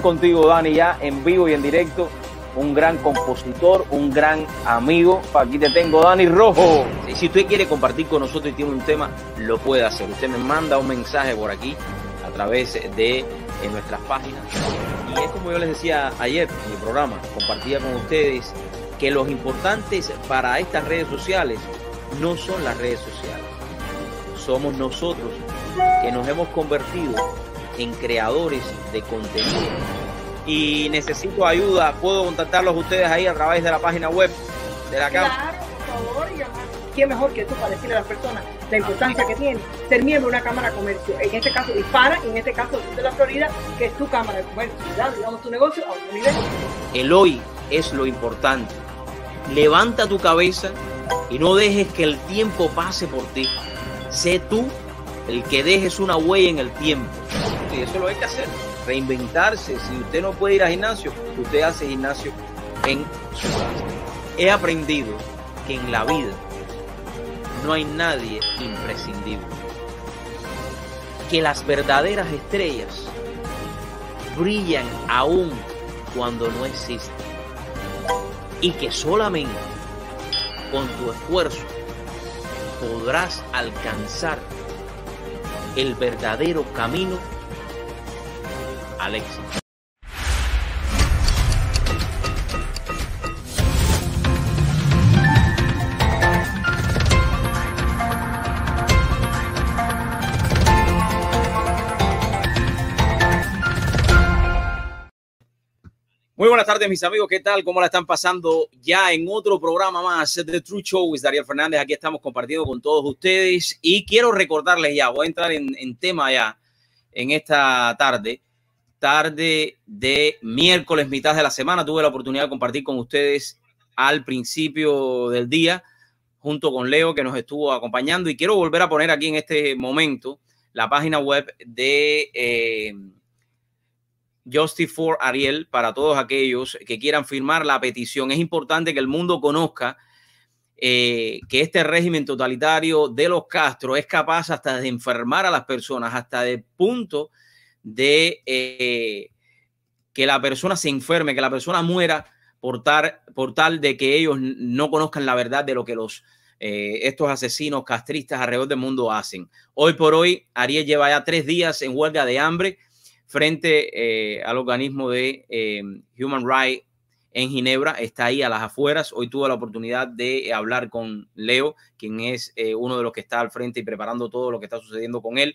contigo, Dani, ya en vivo y en directo. Un gran compositor, un gran amigo. Aquí te tengo, Dani Rojo. Y si usted quiere compartir con nosotros y tiene un tema, lo puede hacer. Usted me manda un mensaje por aquí a través de nuestras páginas. Y es como yo les decía ayer en mi programa, compartía con ustedes que los importantes para estas redes sociales no son las redes sociales. Somos nosotros que nos hemos convertido en creadores de contenido. Y necesito ayuda. Puedo contactarlos ustedes ahí a través de la página web de la Claro, por favor, ¿Qué mejor que tú para decirle a las personas la importancia que tiene ser miembro de una cámara de comercio? En este caso, dispara, y en este caso de la Florida, que es tu cámara de comercio. ¿verdad? Digamos tu negocio a otro nivel. El hoy es lo importante. Levanta tu cabeza y no dejes que el tiempo pase por ti. Sé tú el que dejes una huella en el tiempo. Y eso lo hay que hacer. Reinventarse. Si usted no puede ir al gimnasio, usted hace gimnasio en su casa. He aprendido que en la vida no hay nadie imprescindible. Que las verdaderas estrellas brillan aún cuando no existen. Y que solamente con tu esfuerzo podrás alcanzar el verdadero camino al éxito. Muy buenas tardes, mis amigos. ¿Qué tal? ¿Cómo la están pasando ya en otro programa más de True Show? Es Dariel Fernández. Aquí estamos compartiendo con todos ustedes. Y quiero recordarles ya, voy a entrar en, en tema ya en esta tarde, tarde de miércoles, mitad de la semana. Tuve la oportunidad de compartir con ustedes al principio del día, junto con Leo, que nos estuvo acompañando. Y quiero volver a poner aquí en este momento la página web de. Eh, Justice for Ariel para todos aquellos que quieran firmar la petición. Es importante que el mundo conozca eh, que este régimen totalitario de los Castro es capaz hasta de enfermar a las personas, hasta el punto de eh, que la persona se enferme, que la persona muera por tal, por tal de que ellos no conozcan la verdad de lo que los eh, estos asesinos castristas alrededor del mundo hacen. Hoy por hoy, Ariel lleva ya tres días en huelga de hambre frente eh, al organismo de eh, Human Rights en Ginebra, está ahí a las afueras. Hoy tuve la oportunidad de hablar con Leo, quien es eh, uno de los que está al frente y preparando todo lo que está sucediendo con él.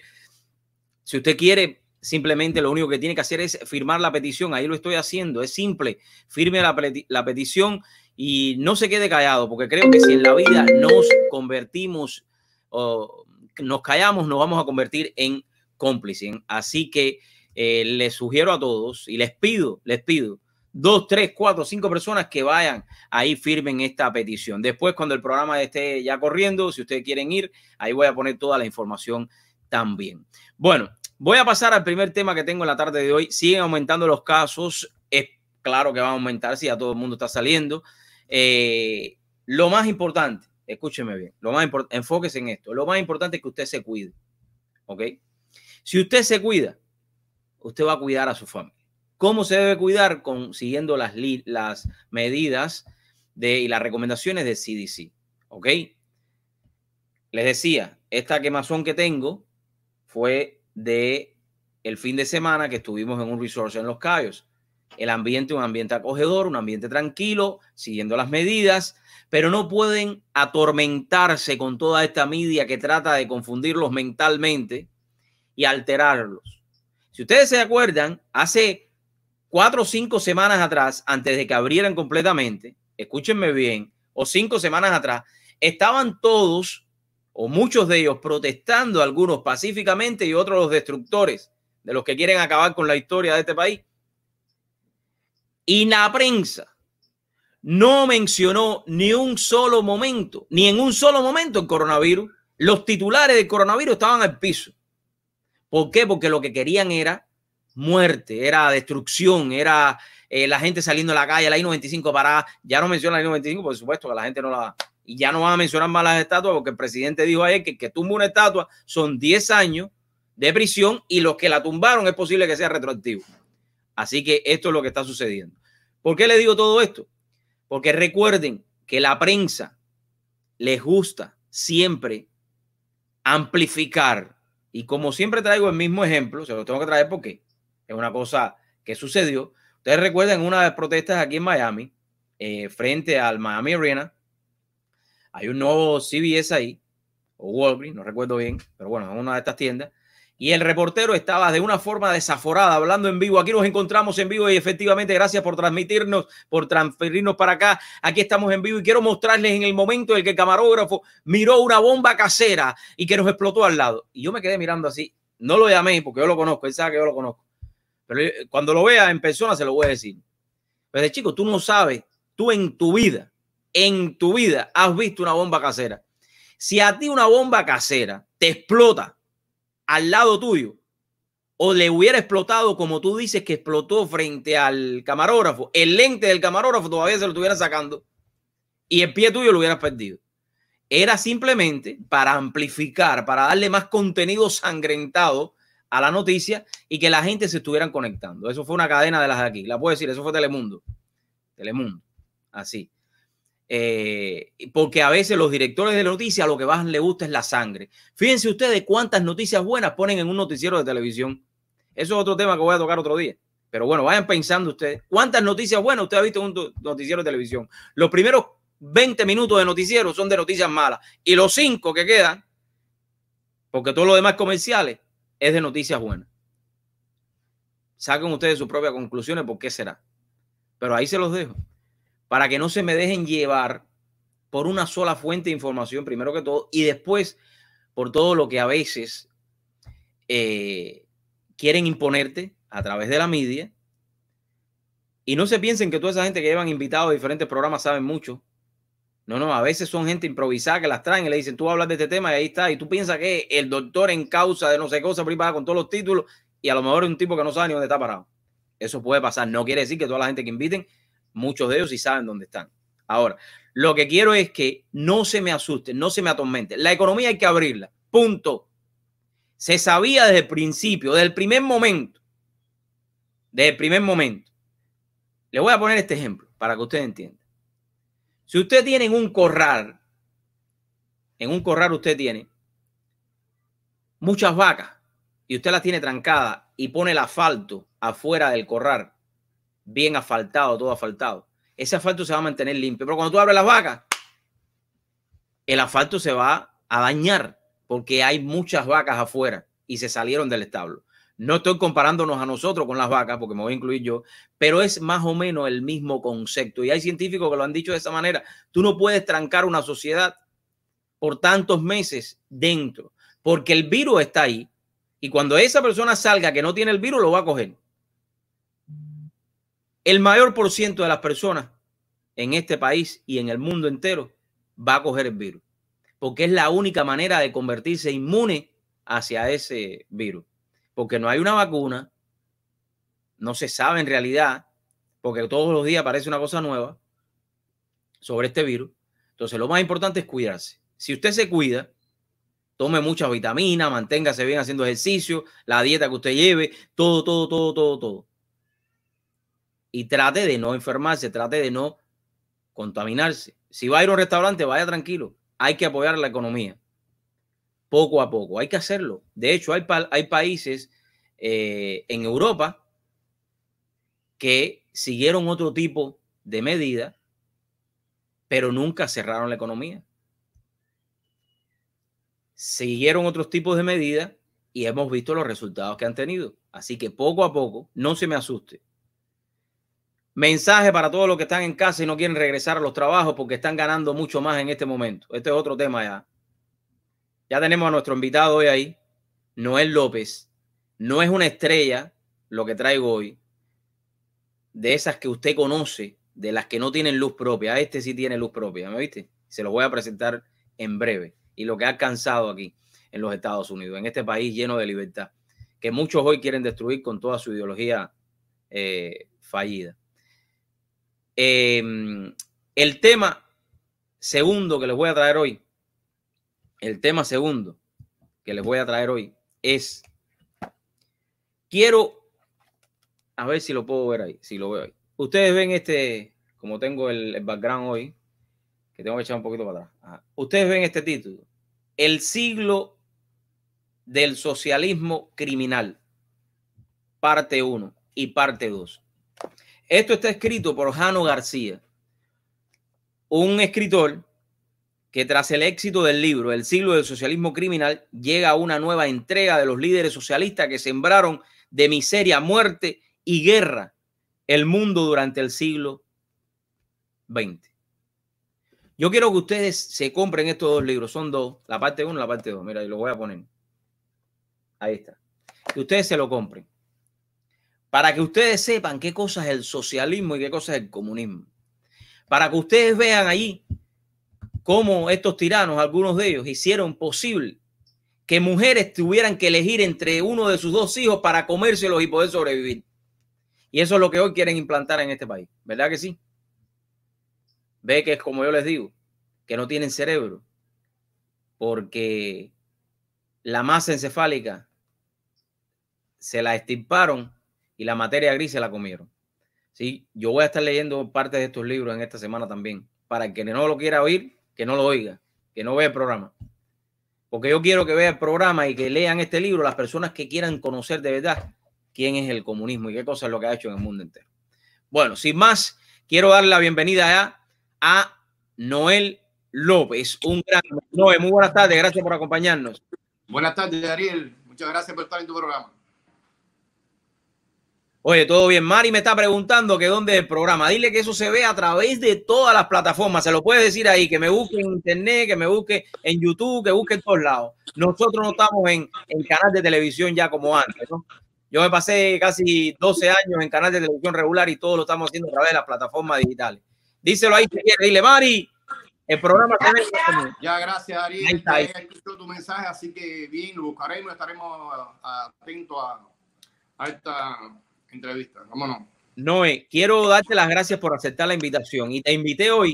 Si usted quiere, simplemente lo único que tiene que hacer es firmar la petición. Ahí lo estoy haciendo. Es simple. Firme la, la petición y no se quede callado, porque creo que si en la vida nos convertimos o nos callamos, nos vamos a convertir en cómplices. Así que eh, les sugiero a todos y les pido, les pido, dos, tres, cuatro, cinco personas que vayan ahí, firmen esta petición. Después, cuando el programa esté ya corriendo, si ustedes quieren ir, ahí voy a poner toda la información también. Bueno, voy a pasar al primer tema que tengo en la tarde de hoy. Siguen aumentando los casos. Es claro que van a aumentar si ya todo el mundo está saliendo. Eh, lo más importante, escúcheme bien, lo más importante, enfóquese en esto. Lo más importante es que usted se cuide. ¿Ok? Si usted se cuida, usted va a cuidar a su familia. ¿Cómo se debe cuidar? Siguiendo las, las medidas de, y las recomendaciones de CDC. ¿Ok? Les decía, esta quemazón que tengo fue de el fin de semana que estuvimos en un resort en Los Cayos. El ambiente, un ambiente acogedor, un ambiente tranquilo, siguiendo las medidas, pero no pueden atormentarse con toda esta media que trata de confundirlos mentalmente y alterarlos. Si ustedes se acuerdan, hace cuatro o cinco semanas atrás, antes de que abrieran completamente, escúchenme bien, o cinco semanas atrás, estaban todos o muchos de ellos protestando, algunos pacíficamente y otros los destructores de los que quieren acabar con la historia de este país. Y la prensa no mencionó ni un solo momento, ni en un solo momento el coronavirus. Los titulares del coronavirus estaban al piso. ¿Por qué? Porque lo que querían era muerte, era destrucción, era eh, la gente saliendo a la calle, la I-95 para, ya no menciona la I-95, por supuesto que la gente no la... Y ya no van a mencionar más las estatuas porque el presidente dijo ayer que que tumba una estatua son 10 años de prisión y los que la tumbaron es posible que sea retroactivo. Así que esto es lo que está sucediendo. ¿Por qué le digo todo esto? Porque recuerden que la prensa les gusta siempre amplificar. Y como siempre traigo el mismo ejemplo, se lo tengo que traer porque es una cosa que sucedió. Ustedes recuerdan una de las protestas aquí en Miami, eh, frente al Miami Arena. Hay un nuevo CBS ahí, o Walgreens, no recuerdo bien, pero bueno, es una de estas tiendas y el reportero estaba de una forma desaforada hablando en vivo. Aquí nos encontramos en vivo y efectivamente gracias por transmitirnos, por transferirnos para acá. Aquí estamos en vivo y quiero mostrarles en el momento en que el camarógrafo miró una bomba casera y que nos explotó al lado. Y yo me quedé mirando así. No lo llamé porque yo lo conozco, él sabe que yo lo conozco. Pero cuando lo vea en persona se lo voy a decir. Pero de chico, tú no sabes, tú en tu vida, en tu vida has visto una bomba casera. Si a ti una bomba casera te explota al lado tuyo o le hubiera explotado como tú dices que explotó frente al camarógrafo, el lente del camarógrafo todavía se lo estuviera sacando y el pie tuyo lo hubieras perdido. Era simplemente para amplificar, para darle más contenido sangrentado a la noticia y que la gente se estuvieran conectando. Eso fue una cadena de las de aquí. La puedo decir, eso fue Telemundo. Telemundo. Así. Eh, porque a veces los directores de noticias lo que más les gusta es la sangre. Fíjense ustedes cuántas noticias buenas ponen en un noticiero de televisión. Eso es otro tema que voy a tocar otro día. Pero bueno, vayan pensando ustedes. ¿Cuántas noticias buenas usted ha visto en un noticiero de televisión? Los primeros 20 minutos de noticiero son de noticias malas. Y los 5 que quedan, porque todo lo demás comerciales, es de noticias buenas. Saquen ustedes sus propias conclusiones por qué será. Pero ahí se los dejo para que no se me dejen llevar por una sola fuente de información, primero que todo, y después por todo lo que a veces eh, quieren imponerte a través de la media. Y no se piensen que toda esa gente que llevan invitados a diferentes programas saben mucho. No, no, a veces son gente improvisada que las traen y le dicen, tú hablas de este tema y ahí está. Y tú piensas que el doctor en causa de no sé qué cosa privada con todos los títulos y a lo mejor es un tipo que no sabe ni dónde está parado. Eso puede pasar. No quiere decir que toda la gente que inviten Muchos de ellos sí saben dónde están. Ahora, lo que quiero es que no se me asusten, no se me atormenten. La economía hay que abrirla. Punto. Se sabía desde el principio, desde el primer momento. Desde el primer momento. Le voy a poner este ejemplo para que usted entienda. Si usted tiene en un corral, en un corral usted tiene muchas vacas y usted las tiene trancadas y pone el asfalto afuera del corral bien asfaltado, todo asfaltado. Ese asfalto se va a mantener limpio. Pero cuando tú abres las vacas, el asfalto se va a dañar porque hay muchas vacas afuera y se salieron del establo. No estoy comparándonos a nosotros con las vacas, porque me voy a incluir yo, pero es más o menos el mismo concepto. Y hay científicos que lo han dicho de esa manera. Tú no puedes trancar una sociedad por tantos meses dentro, porque el virus está ahí. Y cuando esa persona salga que no tiene el virus, lo va a coger el mayor por ciento de las personas en este país y en el mundo entero va a coger el virus, porque es la única manera de convertirse inmune hacia ese virus, porque no hay una vacuna, no se sabe en realidad, porque todos los días aparece una cosa nueva sobre este virus. Entonces, lo más importante es cuidarse. Si usted se cuida, tome muchas vitaminas, manténgase bien haciendo ejercicio, la dieta que usted lleve, todo, todo, todo, todo, todo y trate de no enfermarse, trate de no contaminarse. Si va a ir a un restaurante, vaya tranquilo. Hay que apoyar la economía. Poco a poco. Hay que hacerlo. De hecho, hay, hay países eh, en Europa que siguieron otro tipo de medida, pero nunca cerraron la economía. Siguieron otros tipos de medidas y hemos visto los resultados que han tenido. Así que poco a poco, no se me asuste Mensaje para todos los que están en casa y no quieren regresar a los trabajos porque están ganando mucho más en este momento. Este es otro tema ya. Ya tenemos a nuestro invitado hoy ahí, Noel López. No es una estrella lo que traigo hoy, de esas que usted conoce, de las que no tienen luz propia. Este sí tiene luz propia, ¿me viste? Se lo voy a presentar en breve. Y lo que ha alcanzado aquí en los Estados Unidos, en este país lleno de libertad, que muchos hoy quieren destruir con toda su ideología eh, fallida. Em, el tema segundo que les voy a traer hoy, el tema segundo que les voy a traer hoy es, quiero a ver si lo puedo ver ahí, si lo veo ahí. Ustedes ven este, como tengo el, background hoy, que tengo que echar un poquito para atrás. Ustedes ven este título, El siglo del socialismo criminal, parte 1 y parte 2. Esto está escrito por Jano García, un escritor que tras el éxito del libro El siglo del socialismo criminal llega a una nueva entrega de los líderes socialistas que sembraron de miseria, muerte y guerra el mundo durante el siglo XX. Yo quiero que ustedes se compren estos dos libros, son dos, la parte 1 y la parte 2. Mira, y lo voy a poner. Ahí está. Que ustedes se lo compren. Para que ustedes sepan qué cosa es el socialismo y qué cosa es el comunismo. Para que ustedes vean ahí cómo estos tiranos, algunos de ellos, hicieron posible que mujeres tuvieran que elegir entre uno de sus dos hijos para comérselos y poder sobrevivir. Y eso es lo que hoy quieren implantar en este país, ¿verdad que sí? Ve que es como yo les digo, que no tienen cerebro, porque la masa encefálica se la estirparon y la materia gris se la comieron. Sí, yo voy a estar leyendo parte de estos libros en esta semana también, para el que no lo quiera oír, que no lo oiga, que no vea el programa. Porque yo quiero que vea el programa y que lean este libro las personas que quieran conocer de verdad quién es el comunismo y qué cosa es lo que ha hecho en el mundo entero. Bueno, sin más, quiero darle la bienvenida a Noel López, un gran Noel. Muy buenas tardes, gracias por acompañarnos. Buenas tardes, Ariel. Muchas gracias por estar en tu programa. Oye, todo bien. Mari me está preguntando que dónde es el programa. Dile que eso se ve a través de todas las plataformas. Se lo puede decir ahí, que me busque en internet, que me busque en YouTube, que busque en todos lados. Nosotros no estamos en, en canal de televisión ya como antes, ¿no? Yo me pasé casi 12 años en canal de televisión regular y todo lo estamos haciendo a través de las plataformas digitales. Díselo ahí si quiere. Dile, Mari, el programa ve. Ya, gracias, Ariel. Ahí está, ahí. tu mensaje, así que bien, lo buscaremos, estaremos atentos a, a esta entrevista. Vámonos. Noé, quiero darte las gracias por aceptar la invitación y te invité hoy.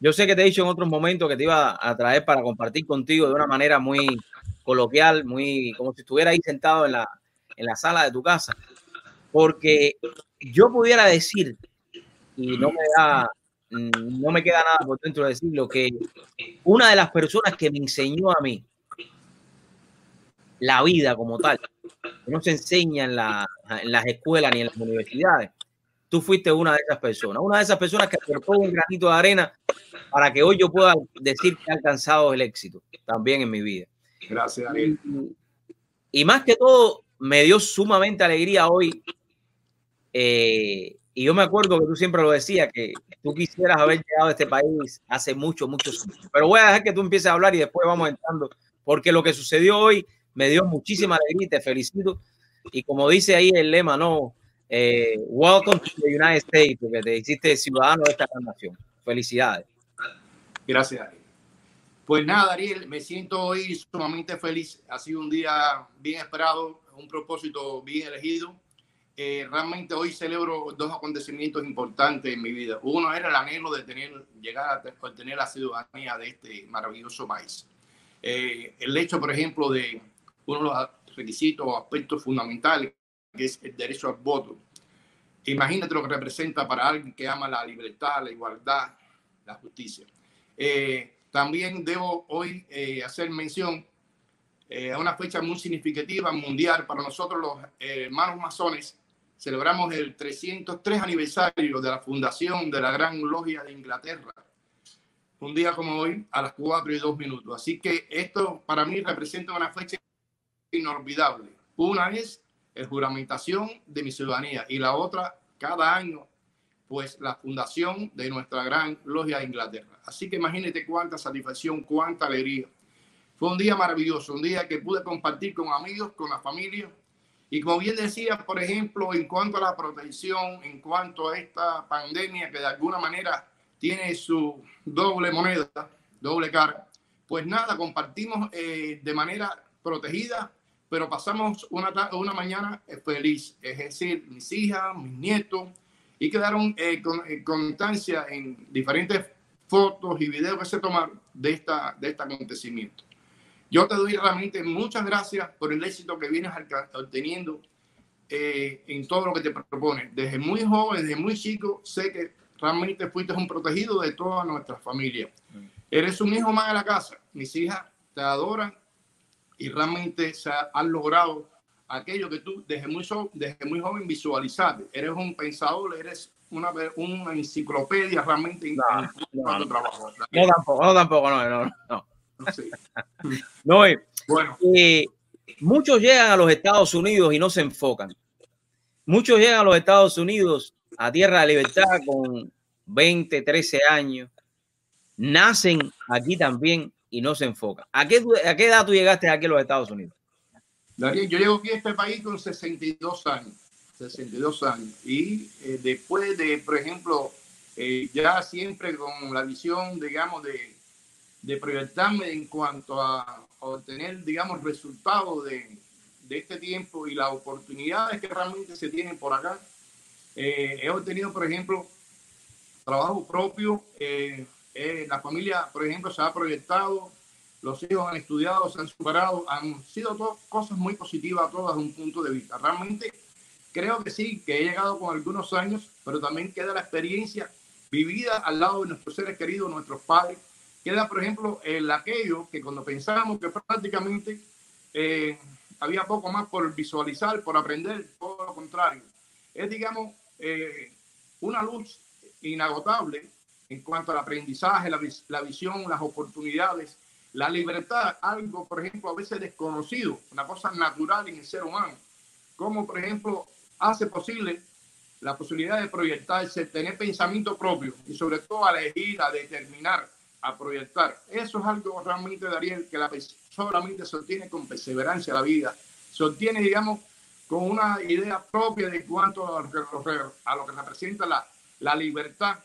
Yo sé que te he dicho en otros momentos que te iba a traer para compartir contigo de una manera muy coloquial, muy como si estuviera ahí sentado en la, en la sala de tu casa, porque yo pudiera decir, y no me da, no me queda nada por dentro de decirlo, que una de las personas que me enseñó a mí la vida como tal, no se enseña en, las escuelas ni en las universidades. Tú fuiste una de esas personas, una de esas personas que aportó un granito de arena para que hoy yo pueda decir que he alcanzado el éxito también en mi vida. Gracias, Ariel. Y, más que todo, me dio sumamente alegría hoy. Eh, y yo me acuerdo que tú siempre lo decías, que tú quisieras haber llegado a este país hace mucho, muchos años. Pero voy a dejar que tú empieces a hablar y después vamos entrando, porque lo que sucedió hoy me dio muchísima alegría y te felicito. Y como dice ahí el lema, no, eh, welcome to the United States, porque te hiciste ciudadano de esta nación. Felicidades. Gracias, Pues nada, Ariel, me siento hoy sumamente feliz. Ha sido un día bien esperado, un propósito bien elegido. Eh, realmente hoy celebro dos acontecimientos importantes en mi vida. Uno era el anhelo de tener, llegar a obtener la ciudadanía de este maravilloso país. Eh, el hecho, por ejemplo, de uno de los requisitos o aspectos fundamentales, que es el derecho al voto. Imagínate lo que representa para alguien que ama la libertad, la igualdad, la justicia. Eh, también debo hoy eh, hacer mención eh, a una fecha muy significativa mundial para nosotros los hermanos masones. Celebramos el 303 aniversario de la fundación de la Gran Logia de Inglaterra. Un día como hoy, a las 4 y 2 minutos. Así que esto para mí representa una fecha inolvidable. Una es el juramentación de mi ciudadanía y la otra, cada año, pues la fundación de nuestra gran logia de Inglaterra. Así que imagínate cuánta satisfacción, cuánta alegría. Fue un día maravilloso, un día que pude compartir con amigos, con la familia. Y como bien decía, por ejemplo, en cuanto a la protección, en cuanto a esta pandemia que de alguna manera tiene su doble moneda, doble cara, pues nada, compartimos eh, de manera protegida pero pasamos una, una mañana eh, feliz, es decir, mis hijas, mis nietos, y quedaron eh, con eh, constancia en diferentes fotos y videos que se tomaron de, esta, de este acontecimiento. Yo te doy realmente muchas gracias por el éxito que vienes obteniendo eh, en todo lo que te propone. Desde muy joven, desde muy chico, sé que realmente fuiste un protegido de toda nuestra familia. Eres un hijo más de la casa. Mis hijas te adoran y realmente se ha, logrado aquello que tú desde muy, desde muy joven visualizaste. Eres un pensador, eres una, una enciclopedia realmente no, no, no, trabajo. No tampoco, no tampoco, no, no, no. no eh, bueno. Eh, muchos llegan a los Estados Unidos y no se enfocan. Muchos llegan a los Estados Unidos a Tierra de Libertad con 20, 13 años. Nacen aquí también y no se enfocan. ¿A qué, a qué edad tú llegaste aquí a los Estados Unidos? Daniel, yo llego aquí a este país con 62 años. 62 años. Y eh, después de, por ejemplo, eh, ya siempre con la visión, digamos, de, de proyectarme en cuanto a, obtener, digamos, resultados de, de, este tiempo y las oportunidades que realmente se tienen por acá. Eh, he obtenido, por ejemplo, trabajo propio. La familia, por ejemplo, se ha proyectado, los hijos han estudiado, se han superado, han sido todas cosas muy positivas todas desde un punto de vista. Realmente Creo que sí, que he llegado con algunos años, pero también queda la experiencia vivida al lado de nuestros seres queridos, nuestros padres. Queda, por ejemplo, el aquello que cuando pensamos que prácticamente eh, había poco más por visualizar, por aprender, todo lo contrario. Es, digamos, eh, una luz inagotable en cuanto al aprendizaje, la, la visión, las oportunidades, la libertad, algo, por ejemplo, a veces desconocido, una cosa natural en el ser humano, como, por ejemplo, hace posible la posibilidad de proyectarse, tener pensamiento propio y sobre todo a elegir, a determinar, a proyectar. Eso es algo realmente, Dariel, que la, solamente se obtiene con perseverancia la vida. Se obtiene, digamos, con una idea propia de cuanto a lo que, a lo que representa la, la libertad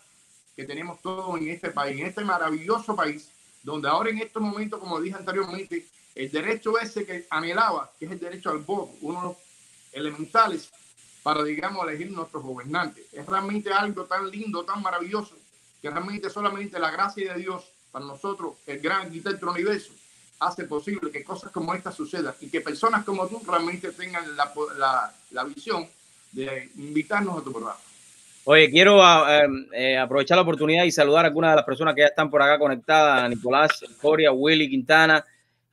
que tenemos todos en este país, en este maravilloso país, donde ahora en estos momentos, como dije anteriormente, el derecho ese que anhelaba, que es el derecho al voto, uno de los elementales para, digamos, elegir nuestros gobernantes. Es realmente algo tan lindo, tan maravilloso, que realmente solamente la gracia de Dios para nosotros, el gran arquitecto universo, hace posible que cosas como estas sucedan y que personas como tú realmente tengan la, la, la visión de invitarnos a tu programa. Oye, quiero ah, em, eh, aprovechar la oportunidad y saludar a algunas de las personas que ya están por acá conectadas. Nicolás Coria, Willy Quintana,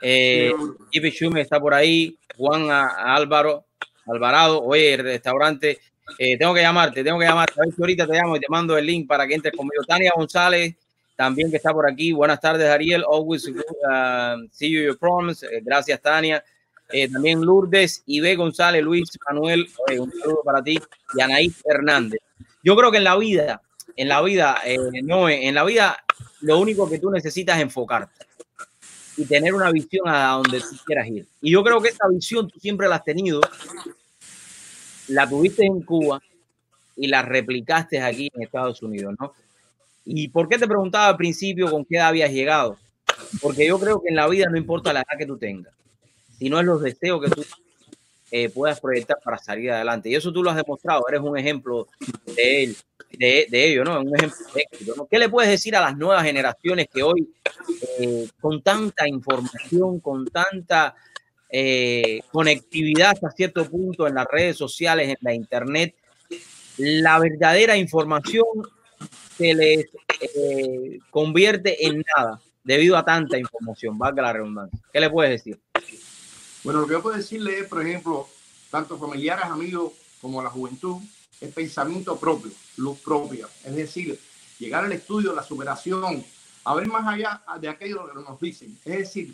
eh, Schume está por ahí, Juan Álvaro, Alvarado, oye, el restaurante, eh, tengo que llamarte, tengo que llamarte, a ver si ahorita te llamo y te mando el link para que entres conmigo. Tania González, también que está por aquí. Buenas tardes, Ariel. Always uh, see you your promise. Eh, gracias, Tania. Eh, también Lourdes, Ibe González, Luis Manuel, un saludo para ti, y Anaís Hernández. Yo creo que en la vida, en la vida, no, en la vida, lo único que tú necesitas es enfocarte y tener una visión a donde tú quieras ir. Y yo creo que esa visión tú siempre la has tenido, la tuviste en Cuba y la replicaste aquí en Estados Unidos, ¿no? ¿Y por qué te preguntaba al principio con qué edad habías llegado? Porque yo creo que en la vida no importa la edad que tú tengas, sino es los deseos que tú eh, puedas proyectar para salir adelante. Y eso tú lo has demostrado, eres un ejemplo de él de, ello, ¿no? Un ejemplo de éxito, ¿Qué le puedes decir a las nuevas generaciones que hoy, eh, con tanta información, con tanta eh, conectividad hasta cierto punto en las redes sociales, en la internet, la verdadera información se les eh, convierte en nada debido a tanta información, valga la redundancia. ¿Qué le puedes decir? Bueno, lo que yo puedo decirle es, por ejemplo, tanto familiares, amigos como la juventud, el pensamiento propio, luz propia. Es decir, llegar al estudio, la superación, a ver más allá de aquello que nos dicen. Es decir,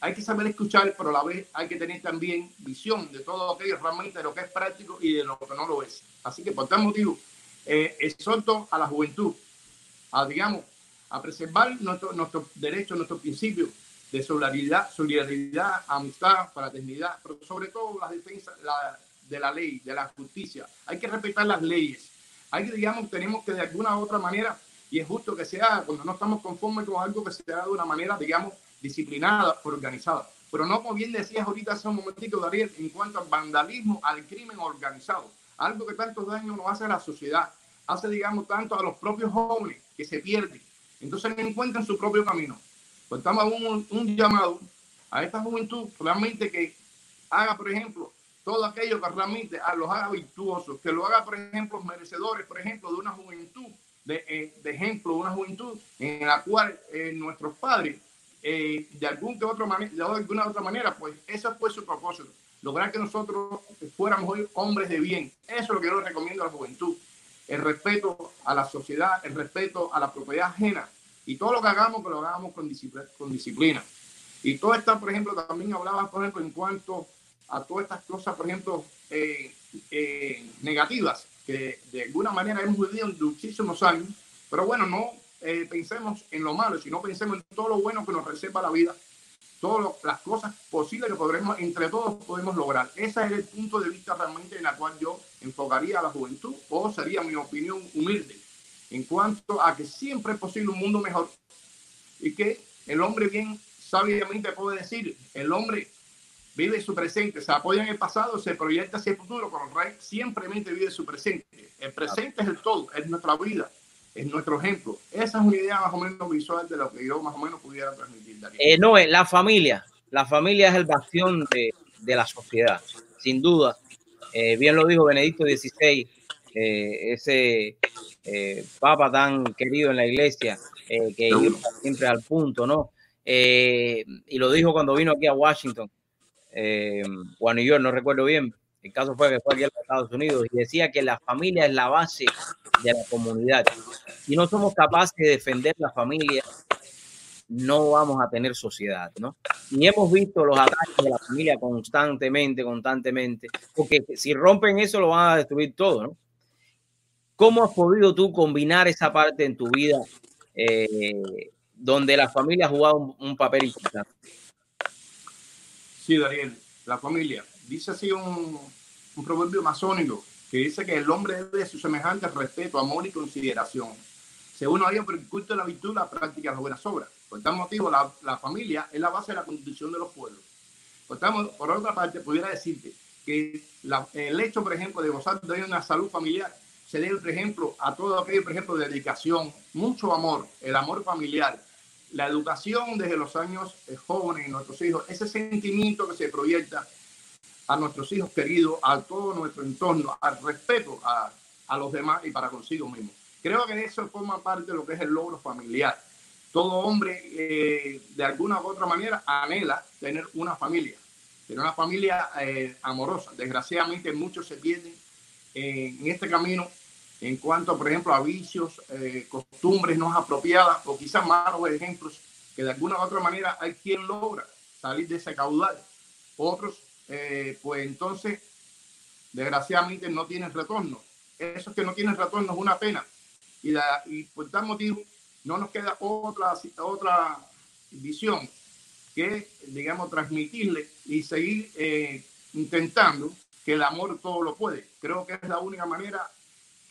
hay que saber escuchar, pero a la vez hay que tener también visión de todo aquello realmente de lo que es práctico y de lo que no lo es. Así que por tal motivo, eh, exhorto a la juventud a, digamos, a preservar nuestros nuestro derechos, nuestros principios de solidaridad, solidaridad, amistad, fraternidad, pero sobre todo la defensa, la, de la ley, de la justicia. Hay que respetar las leyes. Hay que, digamos, tenemos que de alguna u otra manera, y es justo que sea cuando no estamos conformes con algo que se haga de una manera, digamos, disciplinada, organizada. Pero no como bien decías ahorita hace un momentito, Dariel, en cuanto al vandalismo, al crimen organizado. Algo que tanto daño nos hace a la sociedad, hace, digamos, tanto a los propios jóvenes que se pierden. Entonces no encuentran su propio camino. Pues estamos un, un llamado a esta juventud realmente que haga, por ejemplo, todo aquello que realmente los haga virtuosos, que lo haga, por ejemplo, merecedores, por ejemplo, de una juventud, de, eh, de ejemplo, una juventud en la cual eh, nuestros padres, eh, de, algún que otro de alguna otra manera, pues ese fue su propósito, lograr que nosotros fuéramos hoy hombres de bien. Eso es lo que yo recomiendo a la juventud, el respeto a la sociedad, el respeto a la propiedad ajena, y todo lo que hagamos, que lo hagamos con disciplina. Con disciplina. Y todo esto, por ejemplo, también hablaba, por ejemplo, en cuanto a todas estas cosas, por ejemplo, eh, eh, negativas, que de alguna manera hemos vivido en muchísimos años, pero bueno, no eh, pensemos en lo malo, sino pensemos en todo lo bueno que nos reserva la vida, todas las cosas posibles que podremos, entre todos podemos lograr. Ese es el punto de vista realmente en el cual yo enfocaría a la juventud, o sería mi opinión humilde, en cuanto a que siempre es posible un mundo mejor y que el hombre bien sabiamente puede decir, el hombre vive su presente, se apoya en el pasado, se proyecta hacia el futuro, pero el rey siempre vive su presente. El presente es el todo, es nuestra vida, es nuestro ejemplo. Esa es una idea más o menos visual de lo que yo más o menos pudiera transmitir. Eh, no, es la familia. La familia es el bastión de, de la sociedad, sin duda. Eh, bien lo dijo Benedicto XVI, eh, ese eh, papa tan querido en la iglesia, eh, que iba siempre al punto, ¿no? Eh, y lo dijo cuando vino aquí a Washington o a New York, no recuerdo bien. El caso fue que fue aquí a los Estados Unidos y decía que la familia es la base de la comunidad. Si no somos capaces de defender la familia, no vamos a tener sociedad, ¿no? Y hemos visto los ataques de la familia constantemente, constantemente, porque si rompen eso lo van a destruir todo, ¿no? ¿Cómo has podido tú combinar esa parte en tu vida eh, donde la familia ha jugado un, un papel importante? Sí, Daniel, la familia. Dice así un, un proverbio masónico que dice que el hombre debe de su semejante respeto, amor y consideración. Según ello, por el culto de la virtud, la práctica de las buenas obras. Por tal motivo, la, la, familia es la base de la constitución de los pueblos. Por, tal, por otra parte, pudiera decirte que la, el hecho, por ejemplo, de gozar de una salud familiar se debe, por ejemplo, a todo aquello, por ejemplo, de dedicación, mucho amor, el amor familiar, la educación desde los años eh, jóvenes, nuestros hijos, ese sentimiento que se proyecta a nuestros hijos queridos, a todo nuestro entorno, al respeto a, a los demás y para consigo mismo. Creo que eso forma parte de lo que es el logro familiar. Todo hombre, eh, de alguna u otra manera, anhela tener una familia, tener una familia eh, amorosa. Desgraciadamente, muchos se pierden eh, en este camino en cuanto, por ejemplo, a vicios, eh, costumbres no apropiadas o quizás malos ejemplos que de alguna u otra manera hay quien logra salir de ese caudal. Otros, eh, pues entonces, desgraciadamente no tienen retorno. Esos que no tienen retorno es una pena. Y, la, y por tal motivo, no nos queda otra, otra visión que, digamos, transmitirle y seguir eh, intentando que el amor todo lo puede. Creo que es la única manera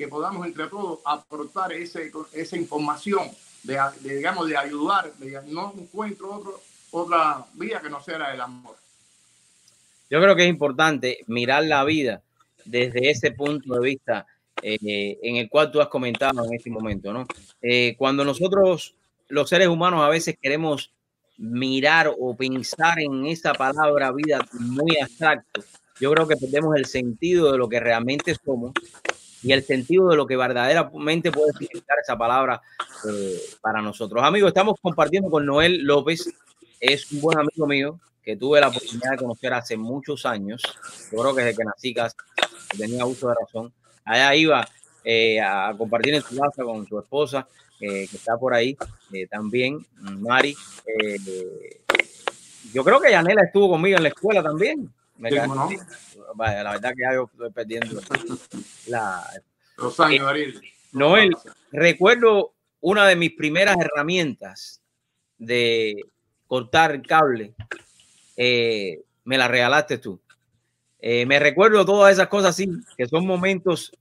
que podamos entre todos aportar ese, esa información, de, de, digamos, de ayudar, de, no encuentro otro, otra vía que no sea el amor. Yo creo que es importante mirar la vida desde ese punto de vista eh, en el cual tú has comentado en este momento, ¿no? Eh, cuando nosotros, los seres humanos, a veces queremos mirar o pensar en esa palabra vida muy abstracto, yo creo que perdemos el sentido de lo que realmente somos y el sentido de lo que verdaderamente puede significar esa palabra eh, para nosotros. Amigos, estamos compartiendo con Noel López, es un buen amigo mío que tuve la oportunidad de conocer hace muchos años. Yo creo que desde que nací casi tenía uso de razón. Allá iba eh, a compartir en su casa con su esposa, eh, que está por ahí eh, también, Mari. yo creo que Yanela estuvo conmigo en la escuela también. Me no? Vaya, la verdad que ya yo estoy perdiendo la... Los años, eh, Noel, recuerdo una de mis primeras herramientas de cortar cable, eh, me la regalaste tú. Eh, me recuerdo todas esas cosas así, que son momentos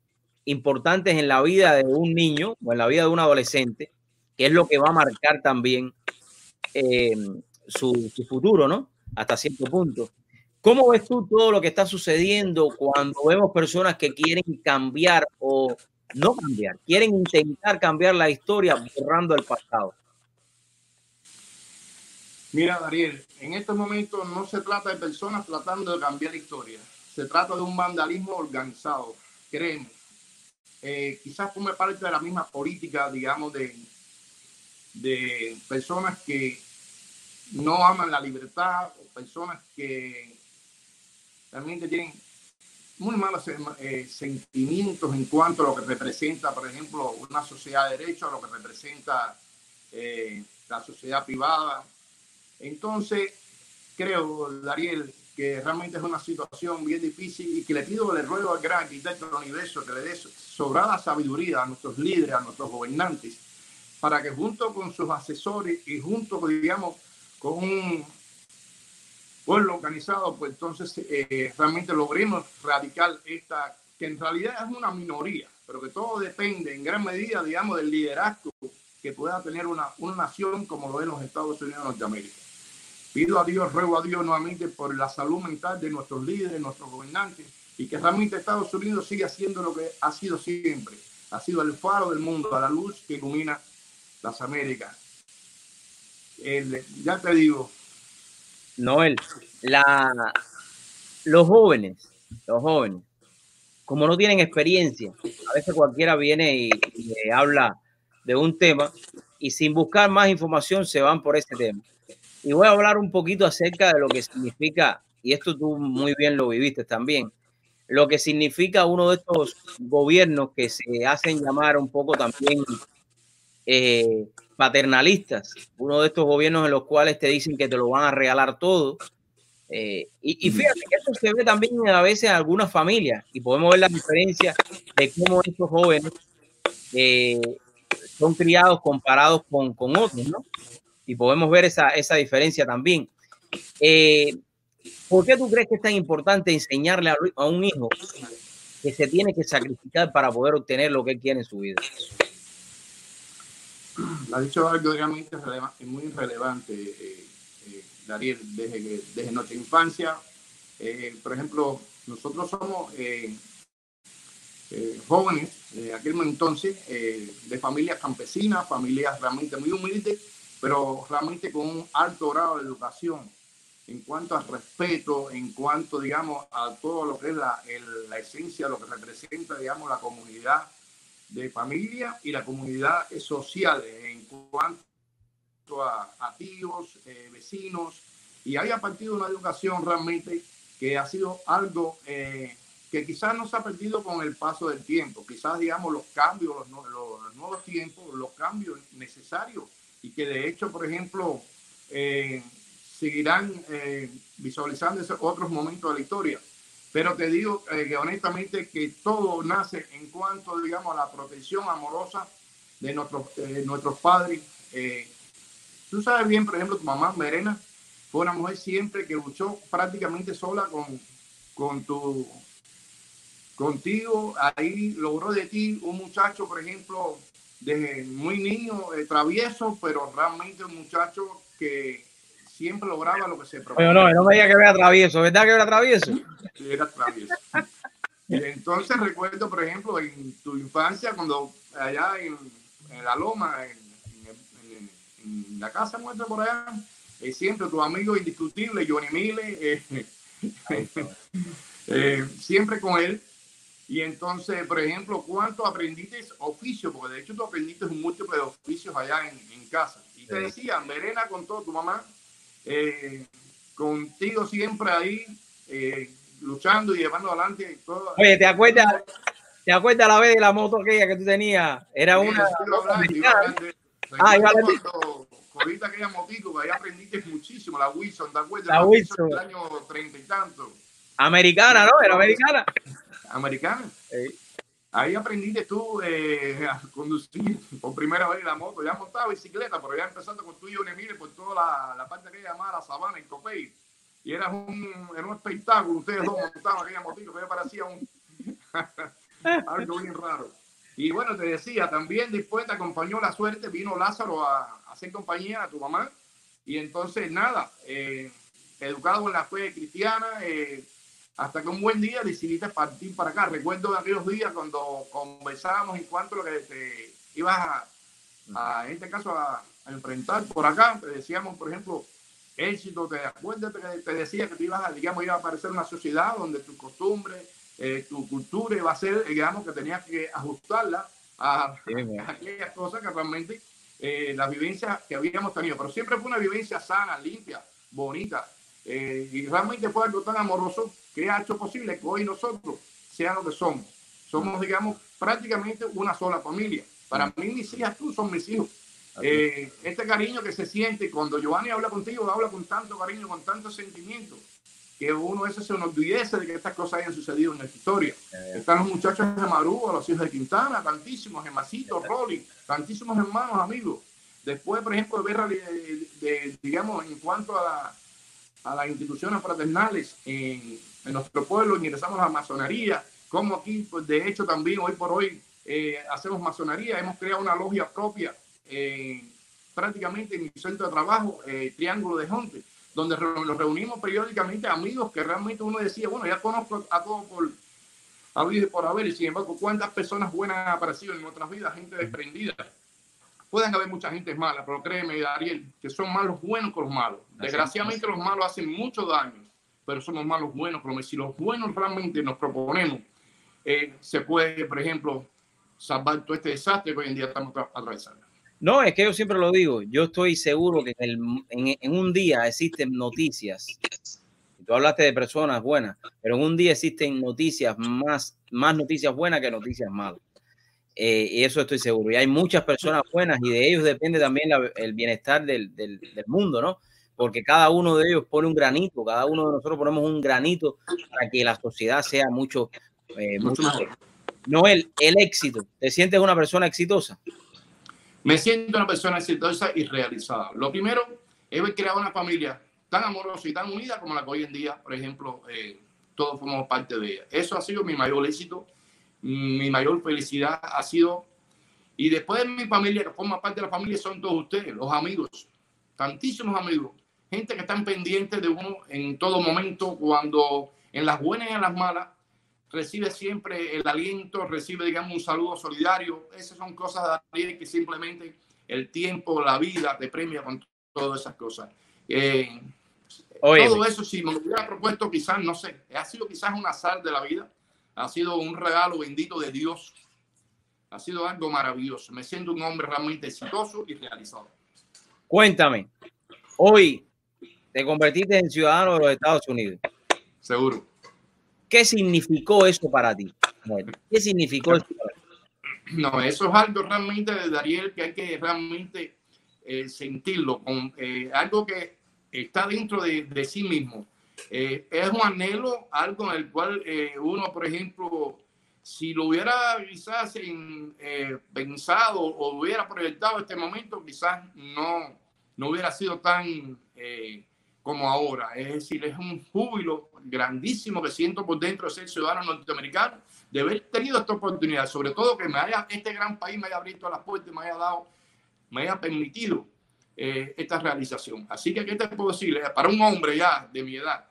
importantes en la vida de un niño o en la vida de un adolescente, que es lo que va a marcar también eh, su, su futuro, ¿no? Hasta cierto punto. ¿Cómo ves tú todo lo que está sucediendo cuando vemos personas que quieren cambiar o no cambiar, quieren intentar cambiar la historia borrando el pasado? Mira, Dariel, en estos momentos no se trata de personas tratando de cambiar la historia. se trata de un vandalismo organizado, créeme. Eh, quizás forme parte de la misma política, digamos, de, de personas que no aman la libertad, o personas que realmente tienen muy malos eh, sentimientos en cuanto a lo que representa, por ejemplo, una sociedad de derecho, a lo que representa eh, la sociedad privada. Entonces, creo, Dariel, que realmente es una situación bien difícil y que le pido, le ruego al gran arquitecto del universo que le dé sobrada sabiduría a nuestros líderes, a nuestros gobernantes, para que junto con sus asesores y junto, digamos, con un pueblo organizado, pues entonces eh, realmente logremos radical esta, que en realidad es una minoría, pero que todo depende en gran medida, digamos, del liderazgo que pueda tener una, una nación como lo es los Estados Unidos de Norteamérica. Pido a Dios, ruego a Dios nuevamente por la salud mental de nuestros líderes, nuestros gobernantes, y que realmente Estados Unidos siga haciendo lo que ha sido siempre. Ha sido el faro del mundo, a la luz que ilumina las Américas. ya te digo, Noel, la, los jóvenes, los jóvenes, como no tienen experiencia, a veces cualquiera viene y, habla de un tema y sin buscar más información se van por ese tema. Y voy a hablar un poquito acerca de lo que significa, y esto tú muy bien lo viviste también, lo que significa uno de estos gobiernos que se hacen llamar un poco también eh, paternalistas, uno de estos gobiernos en los cuales te dicen que te lo van a regalar todo. Eh, y, fíjate que eso se ve también a veces en algunas familias y podemos ver la diferencia de cómo estos jóvenes eh, son criados comparados con, con, otros, ¿no? Y podemos ver esa, esa diferencia también. Eh, ¿Por qué tú crees que es tan importante enseñarle a, a un hijo que se tiene que sacrificar para poder obtener lo que él quiere en su vida? ha dicho algo realmente muy relevante, eh, eh, desde, desde nuestra infancia. Eh, por ejemplo, nosotros somos jóvenes de aquel entonces, de familias campesinas, familias realmente muy humildes, pero realmente con un alto grado de educación en cuanto al respeto, en cuanto, digamos, a todo lo que es la, la esencia, lo que representa, digamos, la comunidad de familia y la comunidad social en cuanto a, tíos, eh, vecinos, y haya partido una educación realmente que ha sido algo eh, que quizás no se ha perdido con el paso del tiempo, quizás digamos los cambios, los, nuevos tiempos, los cambios necesarios. Y que de hecho, por ejemplo, eh, seguirán visualizando otros momentos de la historia. Pero te digo eh, que honestamente que todo nace en cuanto, digamos, a la protección amorosa de nuestros, nuestros padres. Eh, tú sabes bien, por ejemplo, tu mamá, Merena, fue una mujer siempre que luchó prácticamente sola con, con tu, contigo. Ahí logró de ti un muchacho, por ejemplo, desde muy niño, eh, travieso, pero realmente un muchacho que siempre lograba lo que se proponía. no, no me diga que era travieso, ¿verdad que era travieso? Sí, era travieso. entonces recuerdo, por ejemplo, en tu infancia, cuando allá en, la loma, en, la casa nuestra por allá, eh, siempre tu amigo indiscutible, Johnny Mille, eh, eh, siempre con él. Y entonces, por ejemplo, ¿cuánto aprendiste oficio? Porque de hecho tú aprendiste un múltiple de oficios allá en, casa. Y te decía, Verena con todo, tu mamá, eh, contigo siempre ahí, eh, luchando y llevando adelante todo. Oye, ¿te acuerdas? ¿Te acuerdas la vez de la moto aquella que tú tenías? Era una. ah, iba cogiste aquella motico que ahí aprendiste muchísimo, la Wilson, ¿te acuerdas? La, Wilson. Del año treinta y tanto. Americana, ¿no? Era americana. Americana. Sí. Ahí aprendiste tú eh, a conducir por primera vez la moto. Ya montaba bicicleta, pero ya empezando con tú y Mire por toda la, la, parte que llamaba la sabana, en Copey. Y era un, era un espectáculo. Ustedes dos montaban aquella motito que me parecía un, algo bien raro. Y bueno, te decía, también después te acompañó la suerte, vino Lázaro a, hacer compañía a tu mamá. Y entonces, nada, eh, educado en la fe cristiana, eh, hasta que un buen día decidiste partir para acá. Recuerdo de aquellos días cuando conversábamos en cuanto a lo que te ibas a, en este caso, a, enfrentar por acá. Te decíamos, por ejemplo, éxito, te acuerdas que te decía que te ibas a, digamos, iba a aparecer una sociedad donde tu costumbre, eh, tu cultura iba a ser, digamos, que tenías que ajustarla a, aquellas cosas que realmente eh, las vivencias que habíamos tenido. Pero siempre fue una vivencia sana, limpia, bonita. Eh, y realmente fue algo tan amoroso que ha hecho posible que hoy nosotros seamos lo que somos. Somos, digamos, prácticamente una sola familia. Para mí, mis hijas, tú son mis hijos. Eh, este cariño que se siente cuando Giovanni habla contigo, habla con tanto cariño, con tanto sentimiento, que uno veces se nos olvidece de que estas cosas hayan sucedido en la historia. Están los muchachos de Marugo, los hijos de Quintana, tantísimos, Gemasito, Rolly, tantísimos hermanos, amigos. Después, por ejemplo, de ver, de, digamos, en cuanto a, a las instituciones fraternales en, en, nuestro pueblo, ingresamos a la masonería, como aquí, pues de hecho, también hoy por hoy eh, hacemos masonería, hemos creado una logia propia eh, prácticamente en mi centro de trabajo, eh, Triángulo de Jonte, donde nos reunimos periódicamente amigos que realmente uno decía, bueno, ya conozco a todos por por haber, y sin embargo, cuántas personas buenas han aparecido en nuestras vidas, gente desprendida. Pueden haber mucha gente mala, pero créeme, Ariel, que son malos buenos con los malos. Desgraciadamente los malos hacen mucho daño, pero somos malos buenos. Pero si los buenos realmente nos proponemos, eh, se puede, por ejemplo, salvar todo este desastre que hoy en día estamos atravesando. No, es que yo siempre lo digo, yo estoy seguro que en, un día existen noticias. Tú hablaste de personas buenas, pero en un día existen noticias más, más noticias buenas que noticias malas. Eh, y eso estoy seguro. Y hay muchas personas buenas y de ellos depende también el bienestar del, del, mundo, ¿no? Porque cada uno de ellos pone un granito, cada uno de nosotros ponemos un granito para que la sociedad sea mucho, eh, mucho mejor. Noel, el éxito. ¿Te sientes una persona exitosa? Me siento una persona exitosa y realizada. Lo primero es creado una familia tan amorosa y tan unida como la que hoy en día, por ejemplo, eh, todos formamos parte de ella. Eso ha sido mi mayor éxito, mi mayor felicidad ha sido. Y después de mi familia, que forma parte de la familia, son todos ustedes, los amigos, tantísimos amigos, gente que están pendientes de uno en todo momento, cuando en las buenas y en las malas, recibe siempre el aliento, recibe, digamos, un saludo solidario. Esas son cosas de que simplemente el tiempo, la vida te premia con todas esas cosas. Eh, todo eso, si me hubiera propuesto, quizás, no sé, ha sido quizás un azar de la vida, ha sido un regalo bendito de Dios, ha sido algo maravilloso. Me siento un hombre realmente exitoso y realizado. Cuéntame, hoy te convertiste en ciudadano de los Estados Unidos. Seguro. ¿Qué significó eso para ti? ¿Qué significó eso para ti? No, eso es algo realmente de Dariel que hay que realmente eh, sentirlo, con eh, algo que está dentro de, de sí mismo. Eh, es un anhelo, algo en el cual uno, por ejemplo, si lo hubiera quizás en, pensado o hubiera proyectado este momento, quizás no, no hubiera sido tan como ahora. Es decir, es un júbilo grandísimo que siento por dentro de ser ciudadano norteamericano, de haber tenido esta oportunidad, sobre todo que me haya, este gran país me haya abierto las puertas, me haya dado, me haya permitido eh, esta realización. Así que, ¿qué te puedo decir? Eh, para un hombre ya de mi edad,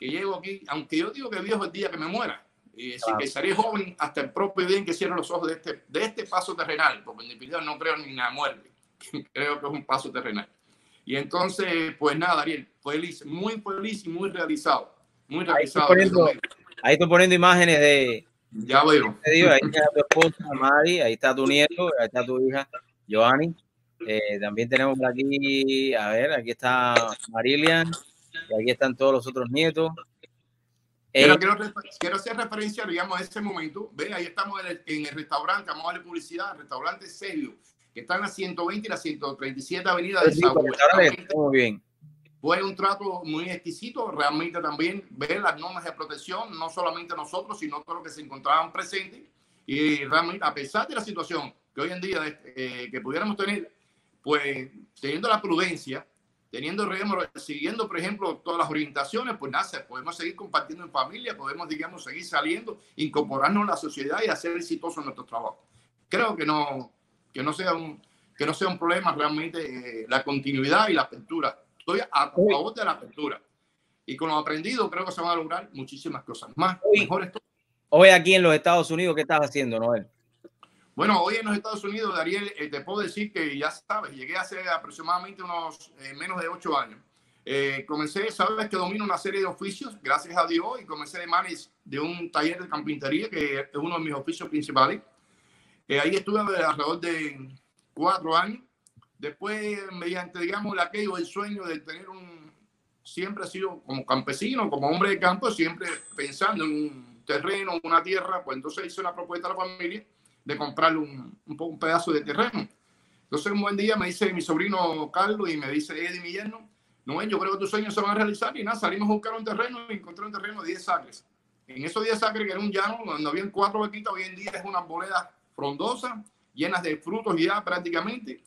que llego aquí, aunque yo digo que Dios es el día que me muera, y decir, que seré joven hasta el propio día en que cierre los ojos de este, de este paso terrenal, porque en definitiva no creo ni en la muerte, creo que es un paso terrenal. Y entonces, pues nada, Ariel, feliz, muy feliz y muy realizado. Muy realizado. Ahí estoy poniendo, imágenes de. Ya veo. ahí está tu esposa, Mari, ahí está tu nieto, ahí está tu hija, Joanny. Eh, también tenemos aquí, a ver, aquí está Marilian, y aquí están todos los otros nietos. Pero eh, quiero, quiero, hacer referencia, digamos, a ese momento. Ve, ahí estamos en el, en el restaurante, vamos a darle publicidad, restaurante serio que están en la 120 y la 137 Avenida de Muy bien. Fue un trato muy exquisito, realmente también ver las normas de protección, no solamente nosotros, sino todos los que se encontraban presentes. Y realmente, a pesar de la situación que hoy en día eh, que pudiéramos tener, pues teniendo la prudencia, teniendo, siguiendo, por ejemplo, todas las orientaciones, pues nada, podemos seguir compartiendo en familia, podemos, digamos, seguir saliendo, incorporarnos a la sociedad y hacer exitoso nuestro trabajo. Creo que no, que no sea un, que no sea un problema realmente eh, la continuidad y la apertura. Estoy a, favor de la apertura. Y con lo aprendido creo que se van a lograr muchísimas cosas más. Hoy, hoy aquí en los Estados Unidos, ¿qué estás haciendo, Noel? Bueno, hoy en los Estados Unidos, Dariel, eh, te puedo decir que ya sabes, llegué hace aproximadamente unos eh, menos de ocho años. Eh, comencé, sabes que domino una serie de oficios, gracias a Dios, y comencé de manes de un taller de carpintería, que es uno de mis oficios principales. Eh, ahí estuve alrededor de cuatro años. Después, mediante, digamos, el aquello, el sueño de tener un, siempre ha sido como campesino, como hombre de campo, siempre pensando en un terreno, una tierra, pues entonces hice una propuesta a la familia de comprarle un, un, un pedazo de terreno. Entonces un buen día me dice mi sobrino Carlos y me dice Eddie, mi yerno, no, yo creo que tus sueños se van a realizar y nada, salimos a buscar un terreno y encontré un terreno de 10 acres. En esos 10 acres, que era un llano, donde habían cuatro vaquitas, hoy en día es una boleda frondosa, llenas de frutos ya prácticamente.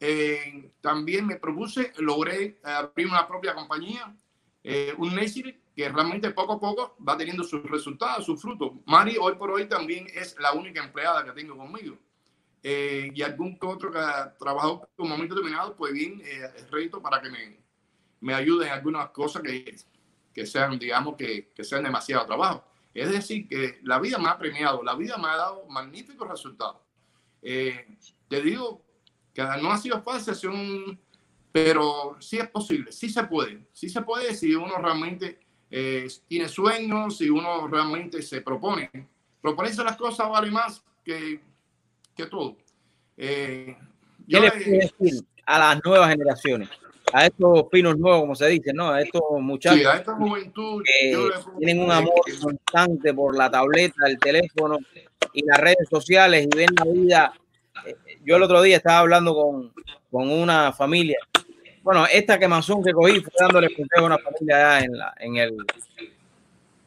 Eh, también me propuse, logré abrir una propia compañía, eh, un Nursery, que realmente poco a poco va teniendo sus resultados, sus frutos. Mari hoy por hoy también es la única empleada que tengo conmigo. Eh, y algún otro que ha trabajado con un momento determinado, pues bien, eh, reto para que me, me ayuden en algunas cosas que, que sean, digamos, que, que sean demasiado trabajo. Es decir, que la vida me ha premiado, la vida me ha dado magníficos resultados. Eh, te digo que no ha sido fácil, un, pero sí es posible, sí se puede, sí se puede si uno realmente eh, tiene sueños, si uno realmente se propone. Proponerse las cosas vale más que, que todo. Eh, ¿Qué le puedes decir a las nuevas generaciones? A estos pinos nuevos, como se dice, ¿no? A estos muchachos sí, a esta juventud, que tienen un amor constante por la tableta, el teléfono y las redes sociales y ven la vida. Eh, yo el otro día estaba hablando con, con una familia. Bueno, esta quemazón que cogí fue dándole consejo a una familia allá en, la, en, el,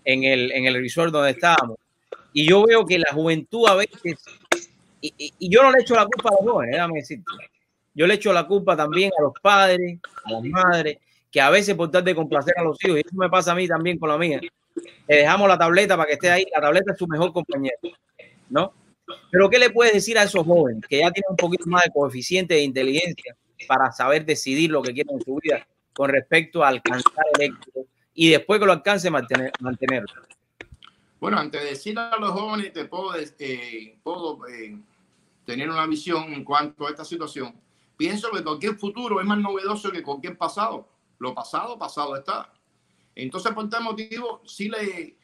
en, el, en el resort donde estábamos. Y yo veo que la juventud a veces, y, y, y yo no le echo la culpa a los jóvenes, déjame decirte. Yo le echo la culpa también a los padres, a las madres, que a veces por tratar de complacer a los hijos, y eso me pasa a mí también con la mía, le dejamos la tableta para que esté ahí, la tableta es su mejor compañero, ¿no? Pero ¿qué le puedes decir a esos jóvenes que ya tienen un poquito más de coeficiente de inteligencia para saber decidir lo que quieren en su vida con respecto a alcanzar el éxito y después que lo alcance mantener, mantenerlo? Bueno, antes de decir a los jóvenes, te puedo, eh, puedo eh, tener una visión en cuanto a esta situación. Pienso que cualquier futuro es más novedoso que cualquier pasado. Lo pasado, pasado está. Entonces, por tal motivo, sí le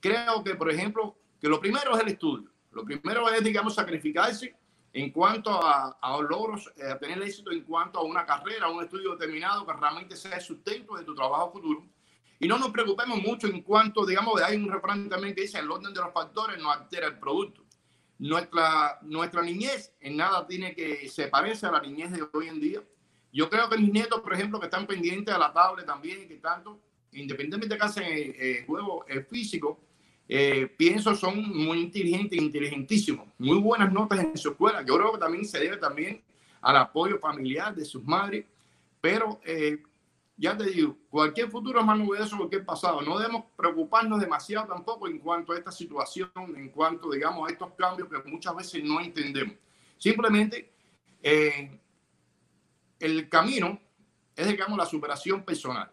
creo que, por ejemplo, que lo primero es el estudio. Lo primero es, digamos, sacrificarse en cuanto a, a logros, eh, a tener éxito en cuanto a una carrera, a un estudio determinado que realmente sea el sustento de tu trabajo futuro. Y no nos preocupemos mucho en cuanto, digamos, hay un refrán también que dice, el orden de los factores no altera el producto. Nuestra, nuestra niñez en nada tiene que se parece a la niñez de hoy en día. Yo creo que mis nietos, por ejemplo, que están pendientes a la tablet también que tanto, independientemente de que hacen eh, juego eh, físico, eh, pienso son muy inteligentes, inteligentísimos, muy buenas notas en su escuela. Yo creo que también se debe también al apoyo familiar de sus madres, pero eh, ya te digo, cualquier futuro es más novedoso que cualquier pasado. No debemos preocuparnos demasiado tampoco en cuanto a esta situación, en cuanto, digamos, a estos cambios que muchas veces no entendemos. Simplemente, eh, el camino es, digamos, la superación personal.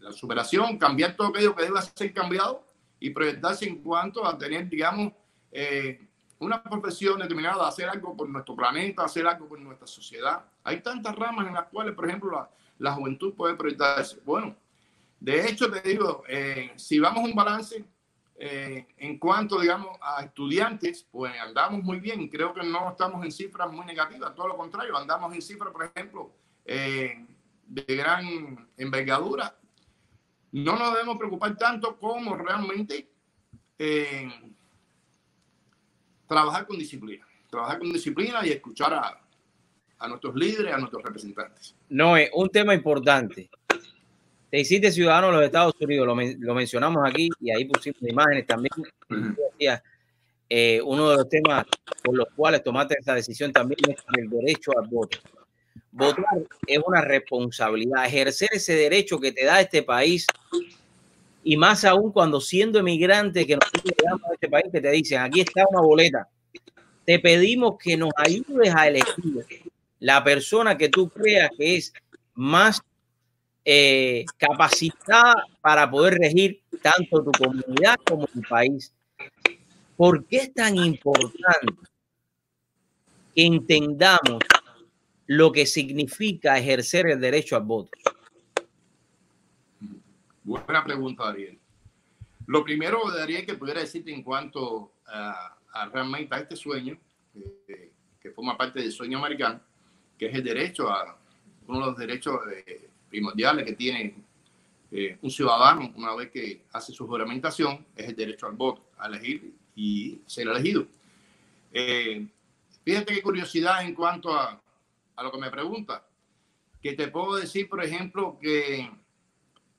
La superación, cambiar todo aquello que debe ser cambiado y proyectarse en cuanto a tener, digamos, eh, una profesión determinada, hacer algo por nuestro planeta, hacer algo por nuestra sociedad. Hay tantas ramas en las cuales, por ejemplo, la, la juventud puede proyectarse. Bueno, de hecho, te digo, eh, si vamos a un balance eh, en cuanto, digamos, a estudiantes, pues andamos muy bien. Creo que no estamos en cifras muy negativas, todo lo contrario, andamos en cifras, por ejemplo, eh, de gran envergadura. No nos debemos preocupar tanto como realmente eh, trabajar con disciplina. Trabajar con disciplina y escuchar a, a nuestros líderes, a nuestros representantes. No, es un tema importante. Te hiciste ciudadano de los Estados Unidos, lo, men lo mencionamos aquí y ahí pusimos imágenes también. Uh -huh. eh, uno de los temas por los cuales tomaste esa decisión también es el derecho al voto. Votar es una responsabilidad, ejercer ese derecho que te da este país. Y más aún cuando siendo emigrante que nosotros llegamos a este país que te dicen aquí está una boleta, te pedimos que nos ayudes a elegir la persona que tú creas que es más eh, capacitada para poder regir tanto tu comunidad como tu país. ¿Por qué es tan importante que entendamos lo que significa ejercer el derecho al voto? Buena pregunta, Ariel. Lo primero, Ariel, que pudiera decirte en cuanto a, realmente a este sueño, eh, que forma parte del sueño americano, que es el derecho a uno de los derechos eh, primordiales que tiene eh, un ciudadano una vez que hace su juramentación, es el derecho al voto, a elegir y ser elegido. fíjate qué curiosidad en cuanto a, a lo que me pregunta, que te puedo decir, por ejemplo, que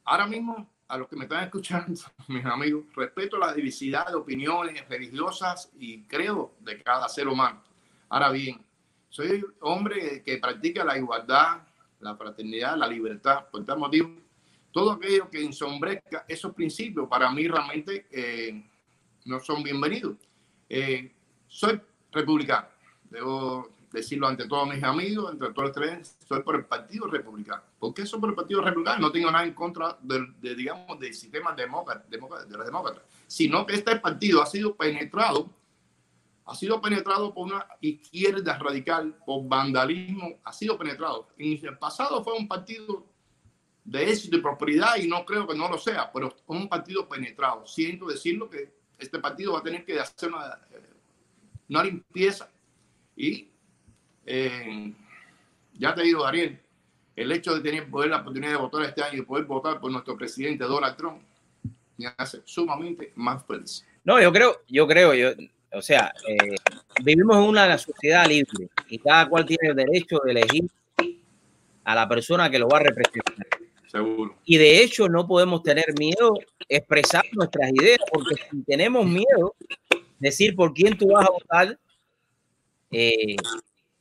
ahora mismo a los que me están escuchando, mis amigos, respeto la diversidad de opiniones religiosas y creo de cada ser humano. Ahora bien, soy hombre que practica la igualdad, la fraternidad, la libertad. Por tal motivo, todo aquello que ensombrezca esos principios para mí realmente eh, no son bienvenidos. Eh, soy republicano. Debo decirlo ante todos mis amigos, entre todos tres, soy por el Partido Republicano. ¿Por qué soy por el Partido Republicano? No tengo nada en contra de, digamos, del sistema demócrata, de los demócratas, sino que este partido ha sido penetrado, ha sido penetrado por una izquierda radical, por vandalismo, ha sido penetrado. En el pasado fue un partido de éxito y prosperidad y no creo que no lo sea, pero un partido penetrado. Siento decirlo que este partido va a tener que hacer una, eh, una limpieza y eh, ya te digo, Ariel, el hecho de tener poder la oportunidad de votar este año y poder votar por nuestro presidente Donald Trump me hace sumamente más feliz. No, yo creo, yo creo, yo, o sea, eh, vivimos en una sociedad libre y cada cual tiene el derecho de elegir a la persona que lo va a representar. Seguro. Y de hecho no podemos tener miedo expresar nuestras ideas, porque si tenemos miedo, decir por quién tú vas a votar, eh,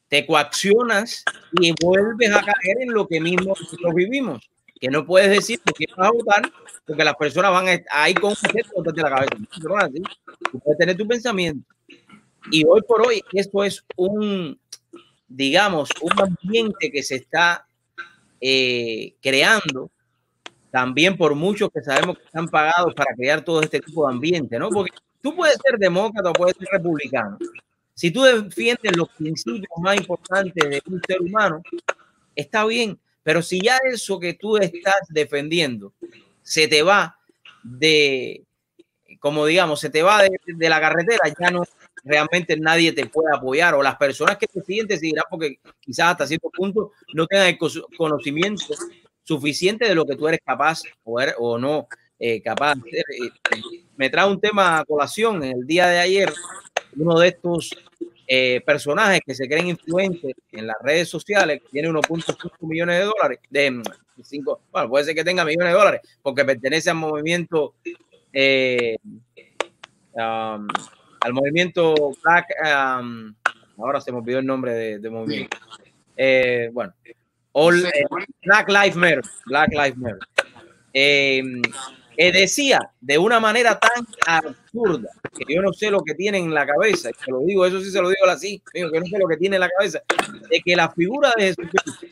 te coaccionas y vuelves a caer en lo que mismo nosotros vivimos. Que no puedes decir que vas a votar porque las personas van a ir con un de la cabeza. Tú puedes tener tu pensamiento. Y hoy por hoy, esto es un, digamos, un ambiente que se está eh, creando también por muchos que sabemos que están pagados para crear todo este tipo de ambiente, ¿no? Porque tú puedes ser demócrata o puedes ser republicano, si tú defiendes los principios más importantes de un ser humano, está bien, pero si ya eso que tú estás defendiendo se te va de, como digamos, se te va de, la carretera, ya no realmente nadie te puede apoyar o las personas que te siguen te seguirán porque quizás hasta cierto punto no tengan el conocimiento suficiente de lo que tú eres capaz o, o no eh, capaz de eh, Me trae un tema a colación. El día de ayer uno de estos eh, personajes que se creen influentes en las redes sociales, que tiene 1.5 millones de dólares, de 5, mm, bueno, puede ser que tenga millones de dólares, porque pertenece al movimiento, eh, um, al movimiento Black, um, ahora se me olvidó el nombre de, movimiento. Eh, bueno, Black Lives Matter, Black Lives Matter que decía de una manera tan absurda que yo no sé lo que tiene en la cabeza, y te lo digo, eso sí se lo digo así, digo que no sé lo que tiene en la cabeza, de que la figura de Jesucristo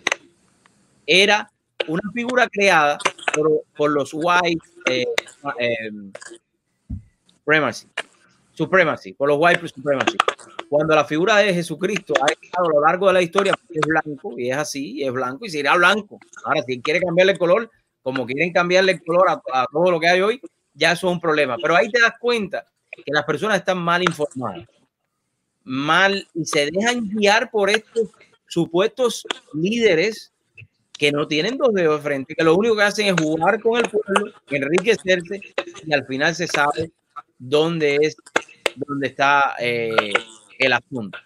era una figura creada por, por los white eh, eh, supremacy, supremacy, por los white supremacy. Cuando la figura de Jesucristo ha estado a lo largo de la historia, es blanco y es así, es blanco y será blanco. Ahora, si quiere cambiarle el color, como quieren cambiarle color a, todo lo que hay hoy, ya eso es un problema. Pero ahí te das cuenta que las personas están mal informadas, mal y se dejan guiar por estos supuestos líderes que no tienen dos dedos de frente, que lo único que hacen es jugar con el pueblo, enriquecerse y al final se sabe dónde es, dónde está eh, el asunto.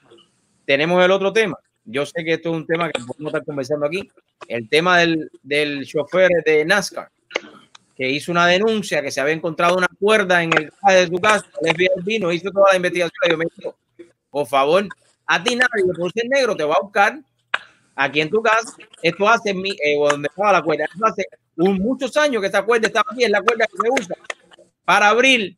Tenemos el otro tema. Yo sé que esto es un tema que podemos estar conversando aquí, el tema del, del chofer de NASCAR, que hizo una denuncia que se había encontrado una cuerda en el de su casa, el vino, hizo toda la investigación por favor, a ti nadie por ser negro te va a buscar aquí en tu casa. Esto hace mi, eh, donde estaba la cuerda, esto hace muchos años que esta cuerda estaba aquí, es la cuerda que se usa para abrir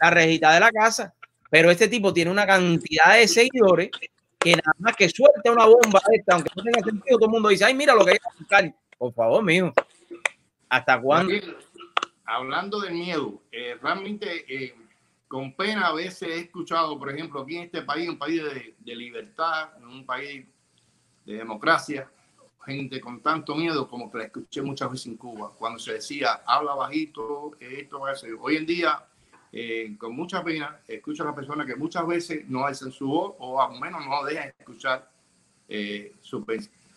la rejita de la casa. Pero este tipo tiene una cantidad de seguidores que nada más que suelte una bomba esta, aunque no tenga sentido, todo el mundo dice, ay, mira lo que hay que buscar. Por favor, mijo. ¿Hasta cuándo? Hablando del miedo, eh, realmente eh, con pena a veces he escuchado, por ejemplo, aquí en este país, un país de, libertad, un país de democracia, gente con tanto miedo como que la escuché muchas veces en Cuba, cuando se decía, habla bajito, esto ser. Hoy en día, eh, con mucha pena, escucho a las personas que muchas veces no hacen su voz o al menos no dejan escuchar eh, su,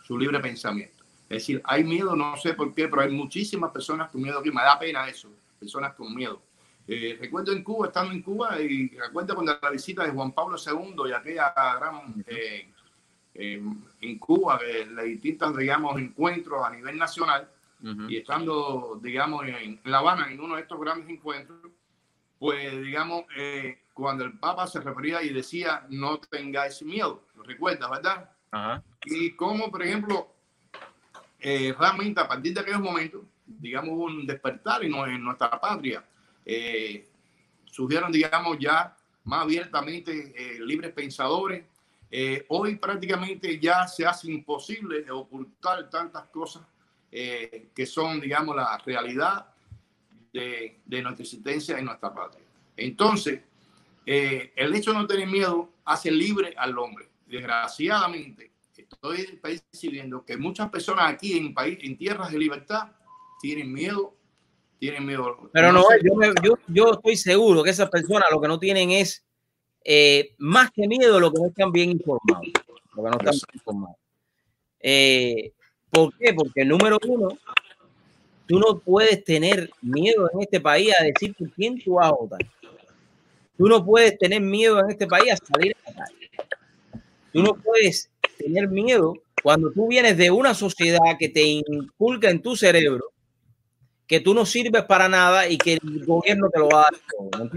su libre pensamiento. Es decir, hay miedo, no sé por qué, pero hay muchísimas personas con miedo aquí. Me da pena eso, personas con miedo. Eh, recuerdo en Cuba, estando en Cuba, y recuerdo cuando la visita de Juan Pablo II y aquella gran en Cuba, de las distintas, digamos, encuentros a nivel nacional, y estando, digamos, en, La Habana, en uno de estos grandes encuentros, pues, digamos, eh, cuando el Papa se refería y decía, no tengáis miedo, lo recuerdas, ¿verdad? Y como, por ejemplo, eh, realmente a partir de aquellos momentos, digamos, un despertar en, nuestra patria. Eh, surgieron, digamos, ya más abiertamente eh, libres pensadores. Eh, hoy prácticamente ya se hace imposible ocultar tantas cosas que son, digamos, la realidad de, de, nuestra existencia en nuestra patria. Entonces, el hecho de no tener miedo hace libre al hombre. Desgraciadamente, estoy percibiendo que muchas personas aquí en país, en tierras de libertad, tienen miedo, tienen miedo. Pero no, yo, yo, yo, estoy seguro que esas personas lo que no tienen es eh, más que miedo, lo que no están bien informados. Lo que no están bien informados. Eh, ¿Por qué? Porque número uno, tú no puedes tener miedo en este país a decir por quién tú vas a votar. Tú no puedes tener miedo en este país a salir a calle. Tú no puedes tener miedo cuando tú vienes de una sociedad que te inculca en tu cerebro que tú no sirves para nada y que el gobierno te lo va a dar todo,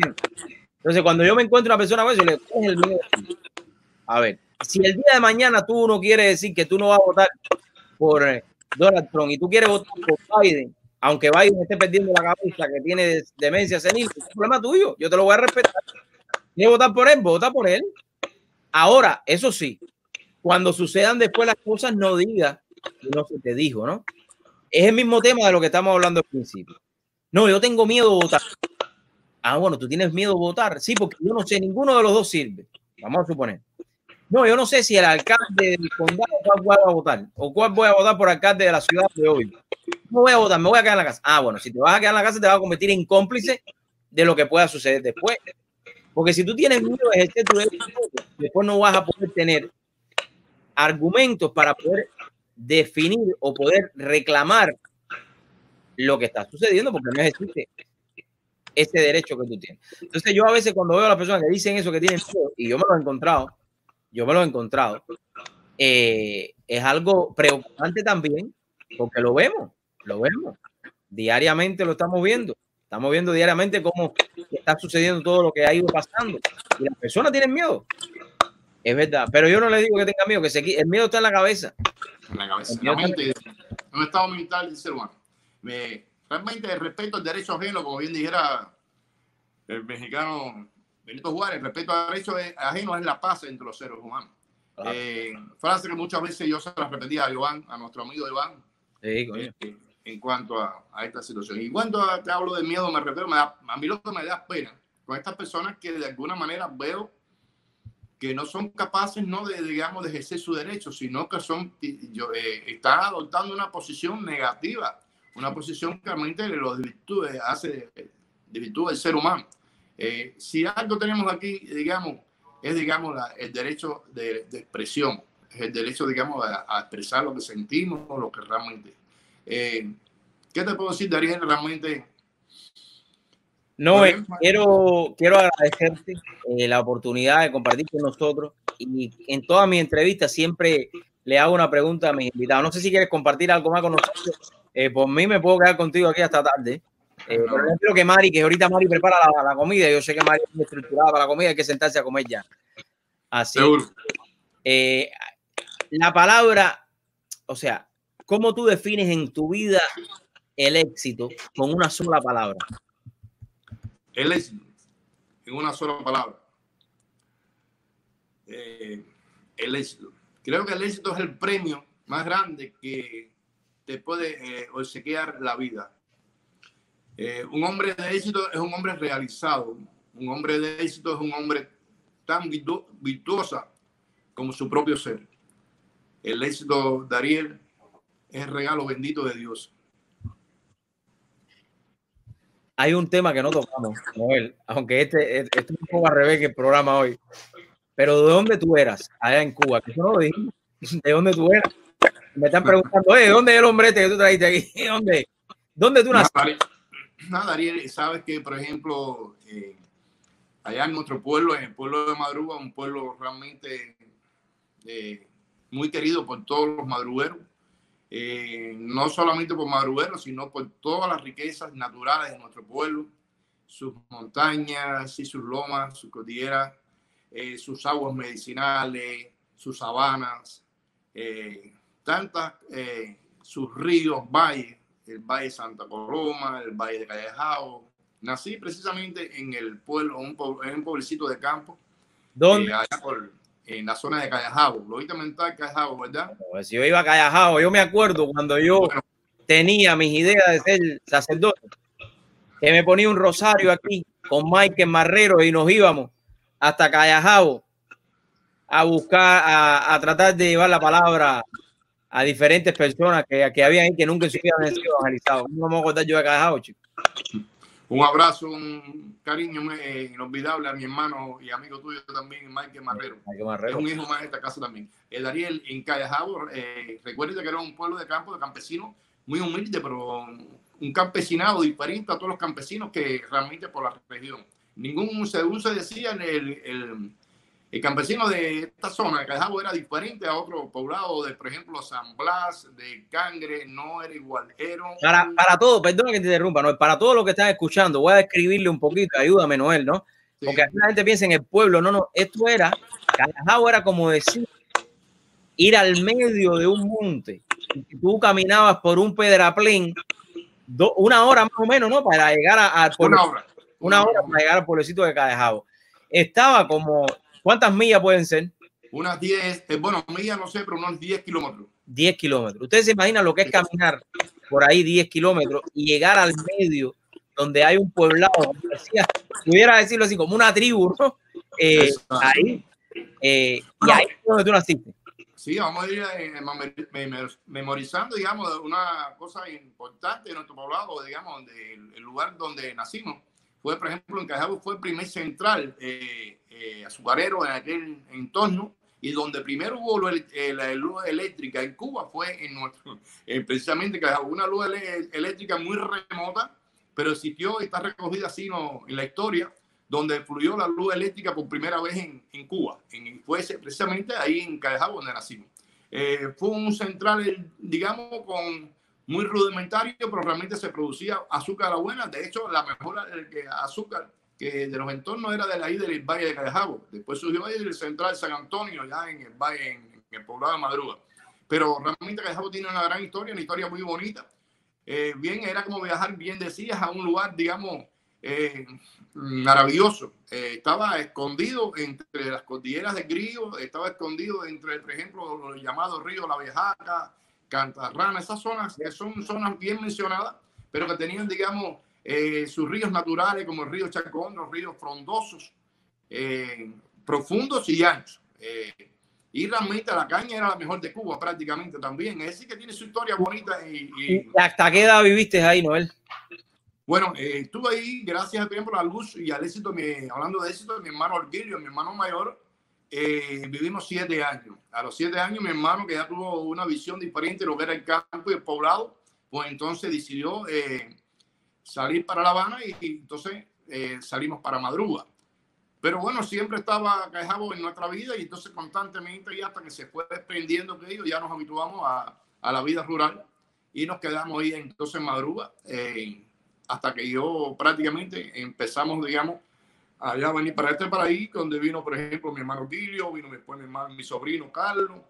Entonces, cuando yo me encuentro una persona, pues, yo le el miedo? A ver, si el día de mañana tú no quieres decir que tú no vas a votar por eh, Donald Trump y tú quieres votar por Biden, aunque Biden esté perdiendo la cabeza, que tiene demencia senil, es un problema tuyo, yo te lo voy a respetar. ¿Quieres votar por él? Vota por él. Ahora, eso sí, cuando sucedan después las cosas, no diga no se te dijo, ¿no? Es el mismo tema de lo que estamos hablando al principio. No, yo tengo miedo de votar. Ah, bueno, tú tienes miedo de votar. Sí, porque yo no sé, ninguno de los dos sirve. Vamos a suponer. No, yo no sé si el alcalde del condado va a votar o cuál voy a votar por alcalde de la ciudad de hoy. No voy a votar, me voy a quedar en la casa. Ah, bueno, si te vas a quedar en la casa, te vas a convertir en cómplice de lo que pueda suceder después. Porque si tú tienes miedo de ejercer tu derecho, después no vas a poder tener argumentos para poder definir o poder reclamar lo que está sucediendo, porque no existe ese derecho que tú tienes. Entonces yo a veces cuando veo a las personas que dicen eso, que tienen miedo, y yo me lo he encontrado, yo me lo he encontrado, eh, es algo preocupante también, porque lo vemos, lo vemos, diariamente lo estamos viendo, estamos viendo diariamente cómo está sucediendo todo lo que ha ido pasando, y las personas tienen miedo, es verdad, pero yo no le digo que tenga miedo, que se, el miedo está en la cabeza. En la cabeza. En la mente, un estado mental del ser humano. Me, realmente respeto al derecho ajeno, como bien dijera el mexicano Benito Juárez, el respeto al derecho ajeno es la paz entre los seres humanos. Eh, frase que muchas veces yo se la repetía a Iván, a nuestro amigo Iván, sí, eh, en cuanto a, a, esta situación. Y cuando te hablo de miedo, me refiero, me da, a mí lo que me da pena con estas personas que de alguna manera veo que no son capaces no de digamos de ejercer su derecho sino que son yo, eh, están adoptando una posición negativa una posición que realmente los virtudes hace de virtud del ser humano eh, si algo tenemos aquí digamos es digamos la, el derecho de, de, expresión es el derecho digamos a, a, expresar lo que sentimos o lo que realmente eh, qué te puedo decir Darío realmente no, quiero, quiero agradecerte eh, la oportunidad de compartir con nosotros y en toda mi entrevista siempre le hago una pregunta a mis invitados. No sé si quieres compartir algo más con nosotros. Eh, por mí me puedo quedar contigo aquí hasta tarde. Eh, pero no quiero que Mari, que ahorita Mari prepara la, la, comida, yo sé que Mari es estructurada para la comida, hay que sentarse a comer ya. Así. Eh, la palabra, o sea, ¿cómo tú defines en tu vida el éxito con una sola palabra? El éxito, en una sola palabra. Eh, el éxito. Creo que el éxito es el premio más grande que te puede eh, obsequiar la vida. Eh, un hombre de éxito es un hombre realizado. Un hombre de éxito es un hombre tan virtuosa como su propio ser. El éxito, Dariel, es el regalo bendito de Dios. Hay un tema que no tocamos, Noel, aunque este, este es un poco al revés que el programa hoy. Pero ¿de dónde tú eras allá en Cuba? Que eso no lo dijimos. ¿De dónde tú eras? Me están preguntando, ¿de ¿dónde es el hombre este que tú trajiste aquí? ¿Dónde? ¿Dónde tú naciste? Nada, Ariel, sabes que, por ejemplo, eh, allá en nuestro pueblo, en el pueblo de Madruga, un pueblo realmente eh, muy querido por todos los madrugueros, eh, no solamente por madrugueros, sino por todas las riquezas naturales de nuestro pueblo, sus montañas y sus lomas, sus cordilleras, sus aguas medicinales, sus sabanas, tantas, sus ríos, valles, el Valle de Santa Coloma, el Valle de Callejao. Nací precisamente en el pueblo, un, en un pueblecito de campo. ¿Dónde? Eh, allá por, en la zona de Callejao. Lo oíste mental Callejao, ¿verdad? Pues si yo iba a Callejao, yo me acuerdo cuando yo tenía mis ideas de ser sacerdote, que me ponía un rosario aquí con Michael Marrero y nos íbamos hasta Callejao a buscar, a, a tratar de llevar la palabra a diferentes personas que, que habían ahí que nunca se habían sido evangelizados. ¿Cómo vamos a contar yo chicos? Un abrazo, un cariño eh, inolvidable a mi hermano y amigo tuyo también, Mike Marrero. Mike Marrero. Es un hijo más de esta casa también. El Dariel, en Callejado, eh, recuerda que era un pueblo de campo, de campesinos, muy humilde, pero un campesinado diferente a todos los campesinos que realmente por la región. Ningún, según se decía, en el el campesino de esta zona de Callejabo era diferente a otro poblado de, por ejemplo, San Blas, de Cangre, no era igual. Era para, para todo, perdón que te interrumpa, ¿no? para todo lo que están escuchando, voy a describirle un poquito, ayúdame, Noel, ¿no? Porque la gente piensa en el pueblo, no, no, esto era, Callejabo era como decir, ir al medio de un monte, y tú caminabas por un pedraplén, una hora más o menos, ¿no? Para llegar al pueblo. Una hora. Una hora para llegar al pueblecito de Callejabo. Estaba como ¿Cuántas millas pueden ser? Unas 10, eh, bueno, millas no sé, pero unos 10 kilómetros. 10 kilómetros. Ustedes se imaginan lo que es caminar por ahí 10 kilómetros y llegar al medio donde hay un poblado, decía, pudiera decirlo así, como una tribu, ¿no? Eh, ahí. Eh, y ahí es donde tú naciste. Sí, vamos a ir memorizando, digamos, una cosa importante de nuestro poblado, digamos, donde, el lugar donde nacimos fue, por ejemplo, en Cajabo fue el primer central eh, eh, azucarero en aquel entorno y donde primero hubo eh, la luz eléctrica en Cuba fue en nuestro, precisamente Cajabo, una luz eléctrica muy remota, pero existió está recogida así no, en la historia, donde fluyó la luz eléctrica por primera vez en, en Cuba. En, fue precisamente ahí en Cajabo donde nacimos. fue un central, digamos, con muy rudimentario, pero realmente se producía azúcar a buena. De hecho, la mejor azúcar que de los entornos era de la isla del Valle de Callejabo. Después surgió ahí el central San Antonio, ya en el Valle, en, el poblado de Madruga. Pero realmente Callejabo tiene una gran historia, una historia muy bonita. Eh, bien, era como viajar, bien decías, a un lugar, digamos, eh, maravilloso. Eh, estaba escondido entre las cordilleras de Grillo, estaba escondido entre, por ejemplo, los llamados ríos La Viejaca, Cantarrana, esas zonas que son zonas bien mencionadas, pero que tenían, digamos, eh, sus ríos naturales como el río Chacón, los ríos frondosos, eh, profundos y anchos. Eh, y realmente la caña era la mejor de Cuba prácticamente también. Es decir, que tiene su historia bonita. Y, ¿Hasta qué edad viviste ahí, Noel? Bueno, estuve ahí gracias, por ejemplo, a la luz y al éxito, hablando de éxito, mi hermano Orgilio, mi hermano mayor, eh, vivimos siete años. A los siete años, mi hermano, que ya tuvo una visión diferente de lo que era el campo y el poblado, pues entonces decidió eh, salir para La Habana y, entonces eh, salimos para Madruga. Pero bueno, siempre estaba Cajabo en nuestra vida y entonces constantemente y hasta que se fue desprendiendo que ellos ya nos habituamos a, a, la vida rural y nos quedamos ahí entonces en Madruga hasta que yo prácticamente empezamos, digamos, allá venir para este paraíso donde vino, por ejemplo, mi hermano Guilio, vino después mi, hermano, mi sobrino Carlos,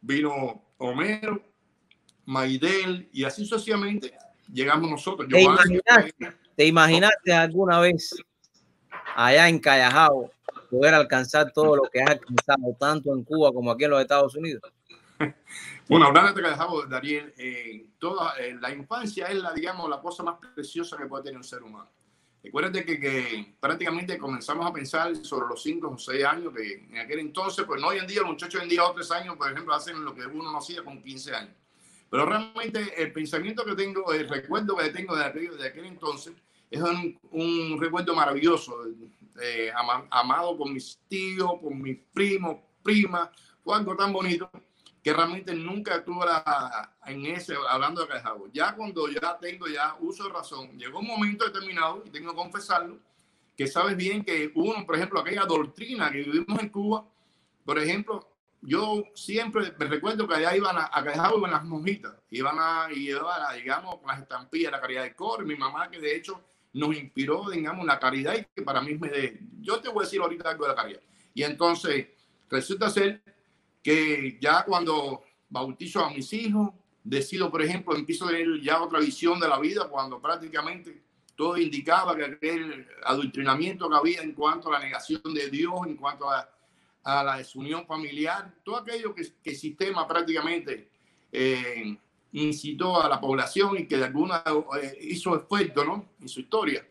vino Homero, Maidel, y así sucesivamente llegamos nosotros. ¿Te, imaginaste, ¿Te imaginaste alguna vez allá en Callajao poder alcanzar todo lo que has alcanzado tanto en Cuba como aquí en los Estados Unidos? Bueno, hablando de Callajao, Dariel, eh, toda eh, la infancia es la, digamos, la cosa más preciosa que puede tener un ser humano. Recuerden que, que, prácticamente comenzamos a pensar sobre los 5 o 6 años, que en aquel entonces, pues no hoy en día, los muchachos hoy en día, otros años, por ejemplo, hacen lo que uno no hacía con 15 años. Pero realmente el pensamiento que tengo, el recuerdo que tengo de aquel, de entonces, es un, un recuerdo maravilloso, eh, amado por mis tíos, por mis primos, primas, fue algo tan bonito que realmente nunca estuve en ese, hablando de Cajabo. Ya cuando ya tengo ya uso razón, llegó un momento determinado, y tengo que confesarlo, que sabes bien que uno, por ejemplo, aquella doctrina que vivimos en Cuba, por ejemplo, yo siempre me recuerdo que allá iban a, a Cajabo las monjitas, iban a, a, digamos, las estampillas, la caridad de cor, mi mamá que de hecho nos inspiró, digamos, la caridad y que para mí me de, yo te voy a decir ahorita algo de la caridad. Y entonces resulta ser que ya cuando bautizo a mis hijos, decido, por ejemplo, empiezo a tener ya otra visión de la vida cuando prácticamente todo indicaba que aquel adoctrinamiento que había en cuanto a la negación de Dios, en cuanto a, a la desunión familiar, todo aquello que, que el sistema prácticamente eh, incitó a la población y que de alguna eh, hizo efecto ¿no? en su historia.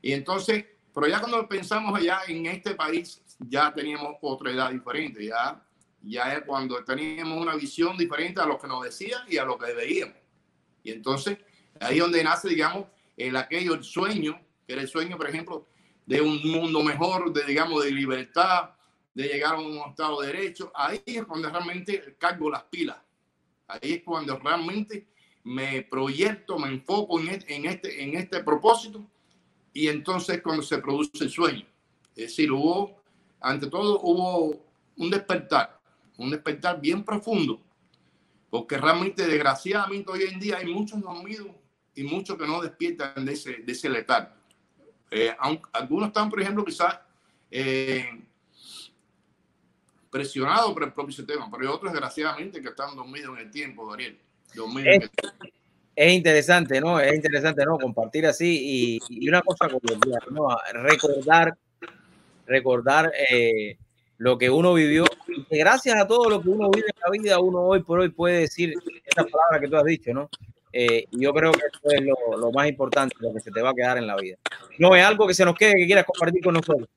Y entonces, pero ya cuando pensamos allá en este país, ya teníamos otra edad diferente, ya, ya es cuando teníamos una visión diferente a lo que nos decían y a lo que veíamos. Y entonces, ahí donde nace, digamos, el aquello, el sueño, que era el sueño, por ejemplo, de un mundo mejor, de, digamos, de libertad, de llegar a un Estado de Derecho, ahí es cuando realmente cargo las pilas Ahí es cuando realmente me proyecto, me enfoco en este, en este, en este propósito y entonces cuando se produce el sueño. Es decir, hubo, ante todo, hubo un despertar, un despertar bien profundo, porque realmente, desgraciadamente, hoy en día hay muchos dormidos y muchos que no despiertan de ese, de ese letargo. Eh, algunos están, por ejemplo, quizás eh, presionado por el propio sistema, pero hay otros, desgraciadamente, que están dormidos en el tiempo, Daniel. Es, es, interesante, ¿no? Es interesante, ¿no? Compartir así y, una cosa como ¿no? Recordar, recordar eh, lo que uno vivió. Y gracias a todo lo que uno vive en la vida, uno hoy por hoy puede decir esta palabra que tú has dicho, ¿no? Eh, yo creo que eso es lo, lo, más importante, lo que se te va a quedar en la vida. No es algo que se nos quede que quieras compartir con nosotros.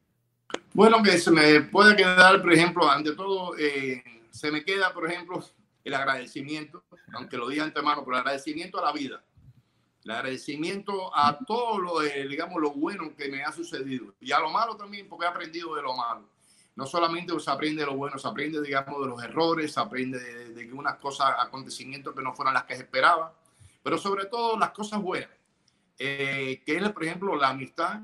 Bueno, que se me puede quedar, por ejemplo, ante todo, eh, se me queda, por ejemplo, el agradecimiento, aunque lo diga antemano, pero el agradecimiento a la vida, el agradecimiento a todo lo, eh, digamos, lo bueno que me ha sucedido y a lo malo también, porque he aprendido de lo malo. No solamente se aprende de lo bueno, se aprende, digamos, de los errores, se aprende de, de unas cosas, acontecimientos que no fueron las que se esperaba, pero sobre todo las cosas buenas, eh, que es, por ejemplo, la amistad,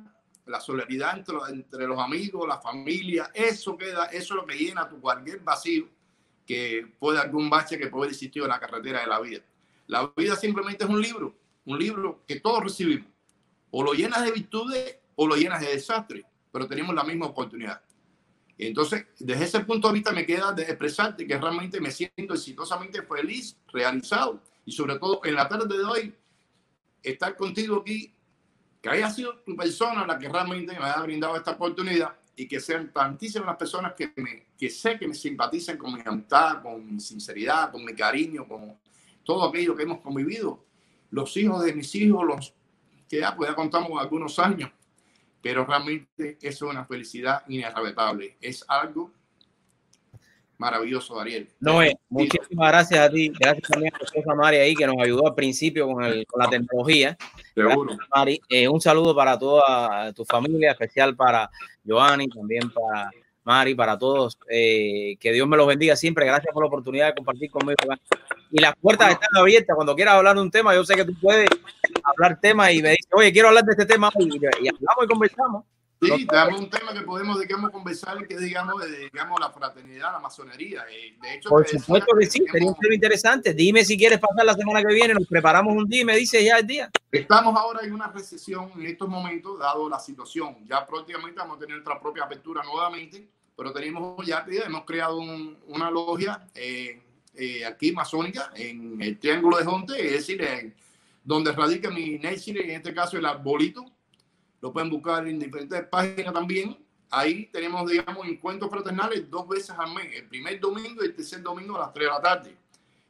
la solidaridad entre, entre, los amigos, la familia, eso queda, eso es lo que llena tu cualquier vacío que puede algún bache que puede existir en la carretera de la vida. La vida simplemente es un libro, un libro que todos recibimos. O lo llenas de virtudes o lo llenas de desastre, pero tenemos la misma oportunidad. Entonces, desde ese punto vista me queda de expresarte que realmente me siento exitosamente feliz, realizado y sobre todo en la tarde de hoy estar contigo aquí que haya sido tu persona la que realmente me haya brindado esta oportunidad y que sean tantísimas las personas que, me, que sé que me simpaticen con mi amistad, con mi sinceridad, con mi cariño, con todo aquello que hemos convivido. Los hijos de mis hijos, los que ya, pues ya contamos algunos años, pero realmente eso es una felicidad inarrebatable. Es algo Maravilloso, Ariel. Noé, muchísimas gracias a ti. Gracias también a esposa Mari ahí que nos ayudó al principio con, el, con la tecnología. Seguro. Mari. Eh, un saludo para toda tu familia, especial para Joanny, también para Mari, para todos. Eh, que Dios me los bendiga siempre. Gracias por la oportunidad de compartir conmigo. Y las puertas están abiertas. Cuando quieras hablar de un tema, yo sé que tú puedes hablar temas y me dices, oye, quiero hablar de este tema y, y hablamos y conversamos. Sí, damos un tema que podemos, digamos, conversar, que digamos, de, digamos, la fraternidad, la masonería. Eh, de hecho, Por supuesto que sí, sería un tema interesante. Dime si quieres pasar la semana que viene, nos preparamos un día y me dices ya el día. Estamos ahora en una recesión en estos momentos, dado la situación. Ya prácticamente vamos a tener nuestra propia apertura nuevamente, pero tenemos ya, hemos creado un, una logia eh, eh, aquí masónica en el Triángulo de Jonte, es decir, en, donde radica mi Nation, en este caso el arbolito lo pueden buscar en diferentes páginas también. Ahí tenemos, digamos, encuentros fraternales dos veces al mes, el primer domingo y el tercer domingo a las 3 de la tarde.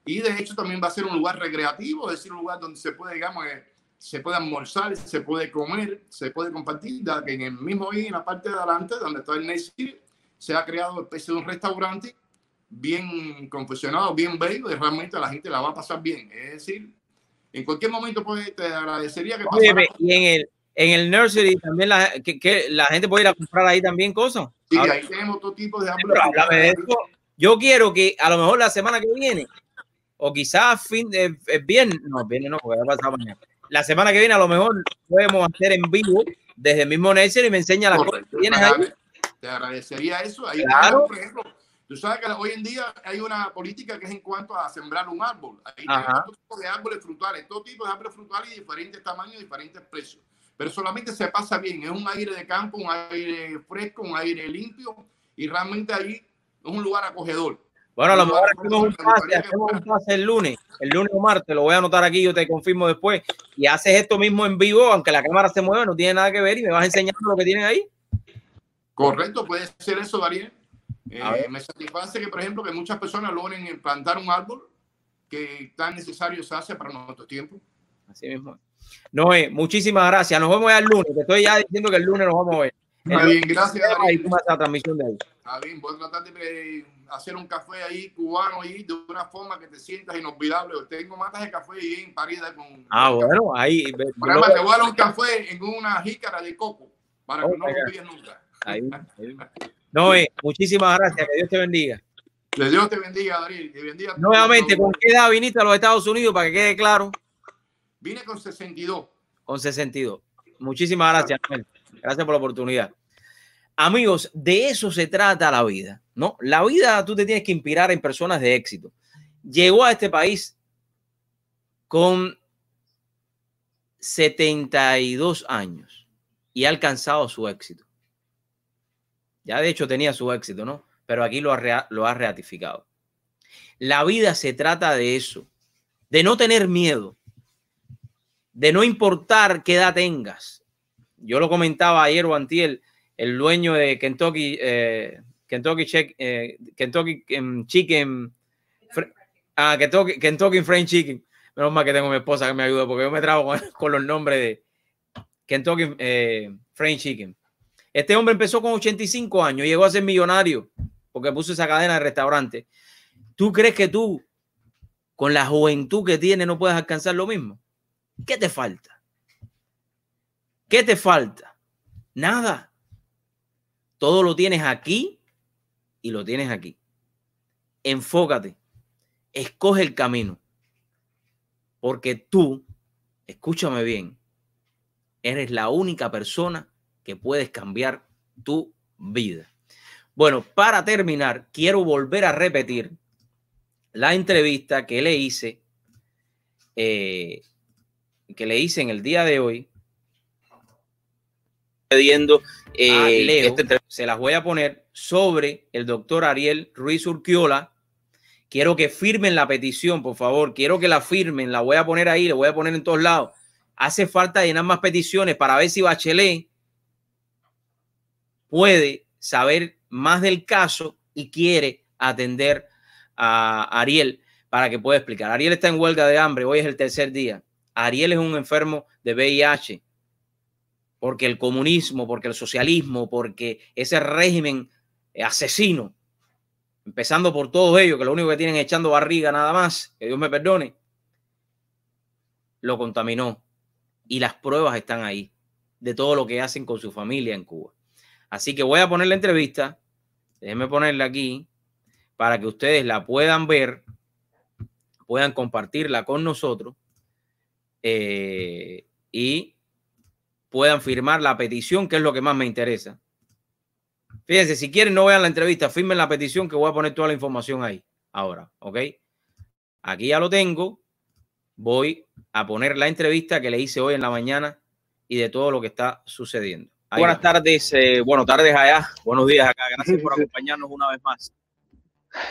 Y de hecho también va a ser un lugar recreativo, es decir, un lugar donde se puede, digamos, eh, se puede almorzar, se puede comer, se puede compartir, ya que en el mismo ahí, en la parte de adelante, donde está el Nessie, se ha creado especie de un restaurante bien confeccionado, bien bello, y realmente la gente la va a pasar bien. Es decir, en cualquier momento pues, te agradecería que Oye, y en el, en el nursery también la, que, que, la gente puede ir a comprar ahí también cosas. Sí, ahí tenemos todo tipo de árboles. de esto. Yo quiero que a lo mejor la semana que viene, o quizás fin de viernes, no, viernes no, porque va a pasar mañana. La semana que viene a lo mejor podemos hacer en vivo desde el mismo nursery y me enseña las cosas que tienes ahí. Te agradecería eso. Ahí claro. por ejemplo, Tú sabes que hoy en día hay una política que es en cuanto a sembrar un árbol. Hay todo tipo de árboles frutales, todo tipo de árboles frutales y diferentes tamaños, diferentes precios. Pero solamente se pasa bien. Es un aire de campo, un aire fresco, un aire limpio y realmente ahí es un lugar acogedor. Bueno, a lo mejor hacemos un pase, hacemos un pase el lunes, el lunes o martes, lo voy a anotar aquí, yo te confirmo después, y haces esto mismo en vivo, aunque la cámara se mueva, no tiene nada que ver, y me vas enseñando lo que tienen ahí. Correcto, puede ser eso, Daniel. Eh, me satisface que, por ejemplo, que muchas personas logren plantar un árbol que tan necesario se hace para nuestro tiempo. Así mismo. Noé, muchísimas gracias. Nos vemos ya el lunes. Te estoy ya diciendo que el lunes nos vamos a ver. Está bien, gracias. Ahí la transmisión de ahí. Está bien, voy a tratar de hacer un café ahí cubano ahí de una forma que te sientas inolvidable. Tengo matas de café ahí en París con. Ah, bueno, ahí. te voy a dar un café en una jícara de coco para que no lo olvides nunca. Ahí, ahí. Noé, muchísimas gracias. Que Dios te bendiga. Que Dios te bendiga, Darío. bendiga Nuevamente, ¿con qué edad viniste a los Estados Unidos para que quede claro? Vine con 62. Con 62. Muchísimas gracias, Noel. Gracias por la oportunidad. Amigos, de eso se trata la vida, ¿no? La vida tú te tienes que inspirar en personas de éxito. Llegó a este país con 72 años y ha alcanzado su éxito. Ya de hecho tenía su éxito, ¿no? Pero aquí lo ha, lo ha ratificado. La vida se trata de eso, de no tener miedo, de no importar qué edad tengas. Yo lo comentaba ayer o antiel, el dueño de Kentucky, eh, Kentucky, eh, Kentucky em, Chicken, ah, Kentucky, Kentucky Fried Chicken. Menos mal que tengo mi esposa que me ayuda porque yo me trago con, los nombres de Kentucky eh, Fried Chicken. Este hombre empezó con 85 años, llegó a ser millonario porque puso esa cadena de restaurante. ¿Tú crees que tú, con la juventud que tienes, no puedes alcanzar lo mismo? ¿Qué te falta? ¿Qué te falta? Nada. Todo lo tienes aquí y lo tienes aquí. Enfócate. Escoge el camino. Porque tú, escúchame bien, eres la única persona que puedes cambiar tu vida. Bueno, para terminar, quiero volver a repetir la entrevista que le hice, eh, que le hice en el día de hoy. Pidiendo, eh, este se las voy a poner sobre el doctor Ariel Ruiz Urquiola. Quiero que firmen la petición, por favor. Quiero que la firmen. La voy a poner ahí, la voy a poner en todos lados. Hace falta llenar más peticiones para ver si Bachelet puede saber más del caso y quiere atender a Ariel para que pueda explicar. Ariel está en huelga de hambre, hoy es el tercer día. Ariel es un enfermo de VIH porque el comunismo, porque el socialismo, porque ese régimen asesino, empezando por todos ellos, que lo único que tienen echando barriga nada más, que Dios me perdone, lo contaminó. Y las pruebas están ahí de todo lo que hacen con su familia en Cuba. Así que voy a poner la entrevista. Déjenme ponerla aquí para que ustedes la puedan ver, puedan compartirla con nosotros eh, y puedan firmar la petición, que es lo que más me interesa. Fíjense, si quieren no vean la entrevista, firmen la petición que voy a poner toda la información ahí. Ahora, ¿ok? Aquí ya lo tengo. Voy a poner la entrevista que le hice hoy en la mañana y de todo lo que está sucediendo. Buenas tardes, eh, bueno, tardes allá, buenos días acá. Gracias por acompañarnos una vez más.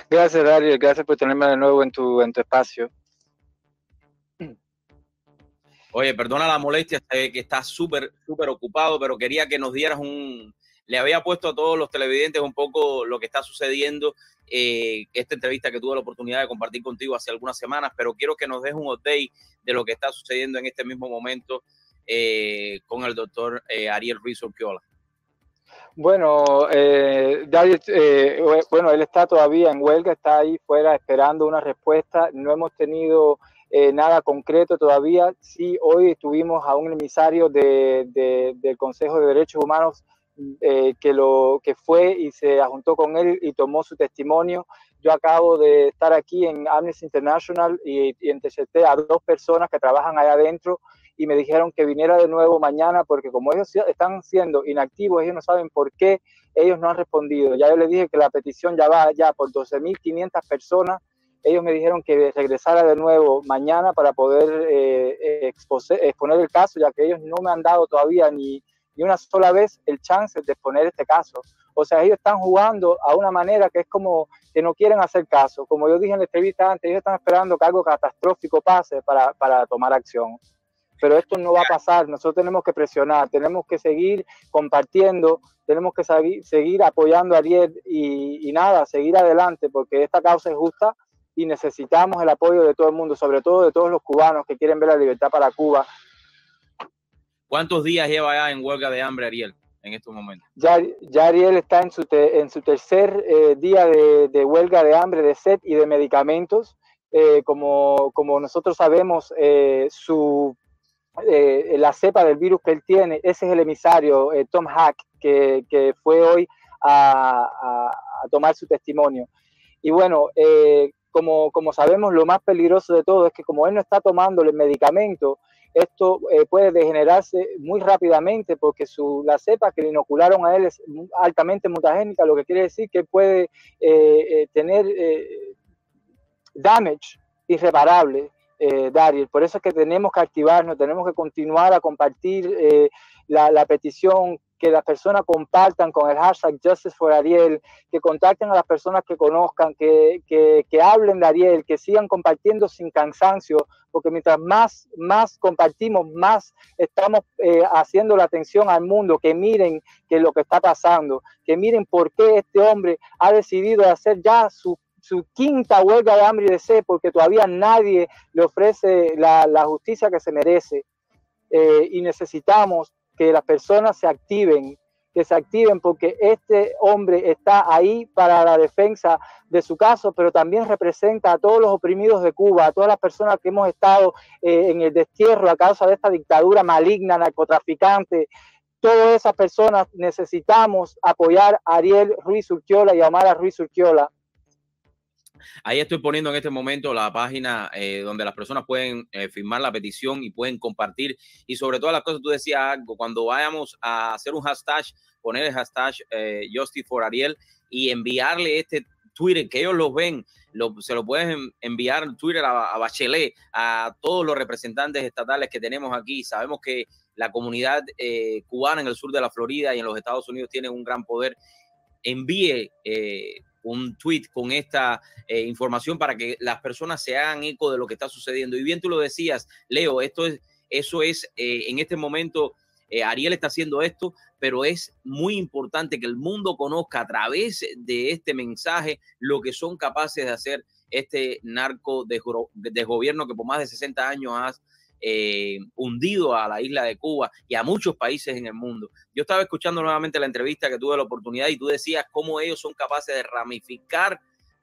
Gracias, Dario. Gracias por tenerme de nuevo en tu, en tu espacio. Oye, perdona la molestia, sé que estás súper, súper ocupado, pero quería que nos dieras un... Le había puesto a todos los televidentes un poco lo que está sucediendo, eh, esta entrevista que tuve la oportunidad de compartir contigo hace algunas semanas, pero quiero que nos des un update de lo que está sucediendo en este mismo momento eh, con el doctor eh, Ariel Ruiz Urquiola. Bueno, eh, eh bueno, él está todavía en huelga, está ahí fuera esperando una respuesta. No hemos tenido eh, nada concreto todavía. Sí, hoy estuvimos a un emisario de, del Consejo de Derechos Humanos eh, que, lo, que fue y se juntó con él y tomó su testimonio. Yo acabo de estar aquí en Amnesty International y, y intercepté a dos personas que trabajan allá adentro y me dijeron que viniera de nuevo mañana porque como ellos están siendo inactivos, ellos no saben por qué ellos no han respondido. Ya yo les dije que la petición ya va ya por 12.500 personas. Ellos me dijeron que regresara de nuevo mañana para poder eh, exponer el caso, ya que ellos no me han dado todavía ni, ni una sola vez el chance de exponer este caso. O sea, ellos están jugando a una manera que es como que no quieren hacer caso. Como yo dije en la entrevista antes, ellos están esperando que algo catastrófico pase para, para tomar acción pero esto no va a pasar, nosotros tenemos que presionar, tenemos que seguir compartiendo, tenemos que seguir, apoyando a Ariel y, nada, seguir adelante, porque esta causa es justa y necesitamos el apoyo de todo el mundo, sobre todo de todos los cubanos que quieren ver la libertad para Cuba. ¿Cuántos días lleva ya en huelga de hambre Ariel? en estos momentos? Ya, ya Ariel está en su, en su tercer eh, día de, huelga de hambre, de sed y de medicamentos. Eh, como, como nosotros sabemos, eh, su eh, la cepa del virus que él tiene, ese es el emisario, eh, Tom Hack, que, que, fue hoy a, a, tomar su testimonio. Y bueno, eh, como, como, sabemos, lo más peligroso de todo es que como él no está tomando el medicamento, esto puede degenerarse muy rápidamente porque su, la cepa que le inocularon a él es altamente mutagénica, lo que quiere decir que puede tener damage irreparable eh, Daryl. Por eso es que tenemos que activarnos, tenemos que continuar a compartir eh, la, petición, que las personas compartan con el hashtag Justice for Ariel, que contacten a las personas que conozcan, que, que, hablen de Ariel, que sigan compartiendo sin cansancio, porque mientras más, más compartimos, más estamos eh, haciendo la atención al mundo, que miren que lo que está pasando, que miren por qué este hombre ha decidido hacer ya su su quinta huelga de hambre y de sed porque todavía nadie le ofrece la, justicia que se merece. Eh, y necesitamos que las personas se activen, que se activen porque este hombre está ahí para la defensa de su caso, pero también representa a todos los oprimidos de Cuba, a todas las personas que hemos estado eh, en el destierro a causa de esta dictadura maligna, narcotraficante. Todas esas personas necesitamos apoyar a Ariel Ruiz Urquiola y a Omar Ruiz Urquiola. Ahí estoy poniendo en este momento la página eh, donde las personas pueden eh, firmar la petición y pueden compartir. Y sobre todas las cosas, tú decías algo, cuando vayamos a hacer un hashtag, poner el hashtag eh, Justice for Ariel y enviarle este Twitter, que ellos los ven, se lo pueden enviar en Twitter a, Bachelet, a todos los representantes estatales que tenemos aquí. Sabemos que la comunidad cubana en el sur de la Florida y en los Estados Unidos tiene un gran poder. Envíe un tweet con esta eh, información para que las personas se hagan eco de lo que está sucediendo. Y bien tú lo decías, Leo, esto es, eso es eh, en este momento. Eh, Ariel está haciendo esto, pero es muy importante que el mundo conozca a través de este mensaje lo que son capaces de hacer este narco de, de gobierno que por más de 60 años ha eh, hundido a la isla de Cuba y a muchos países en el mundo. Yo estaba escuchando nuevamente la entrevista que tuve la oportunidad y tú decías cómo ellos son capaces de ramificar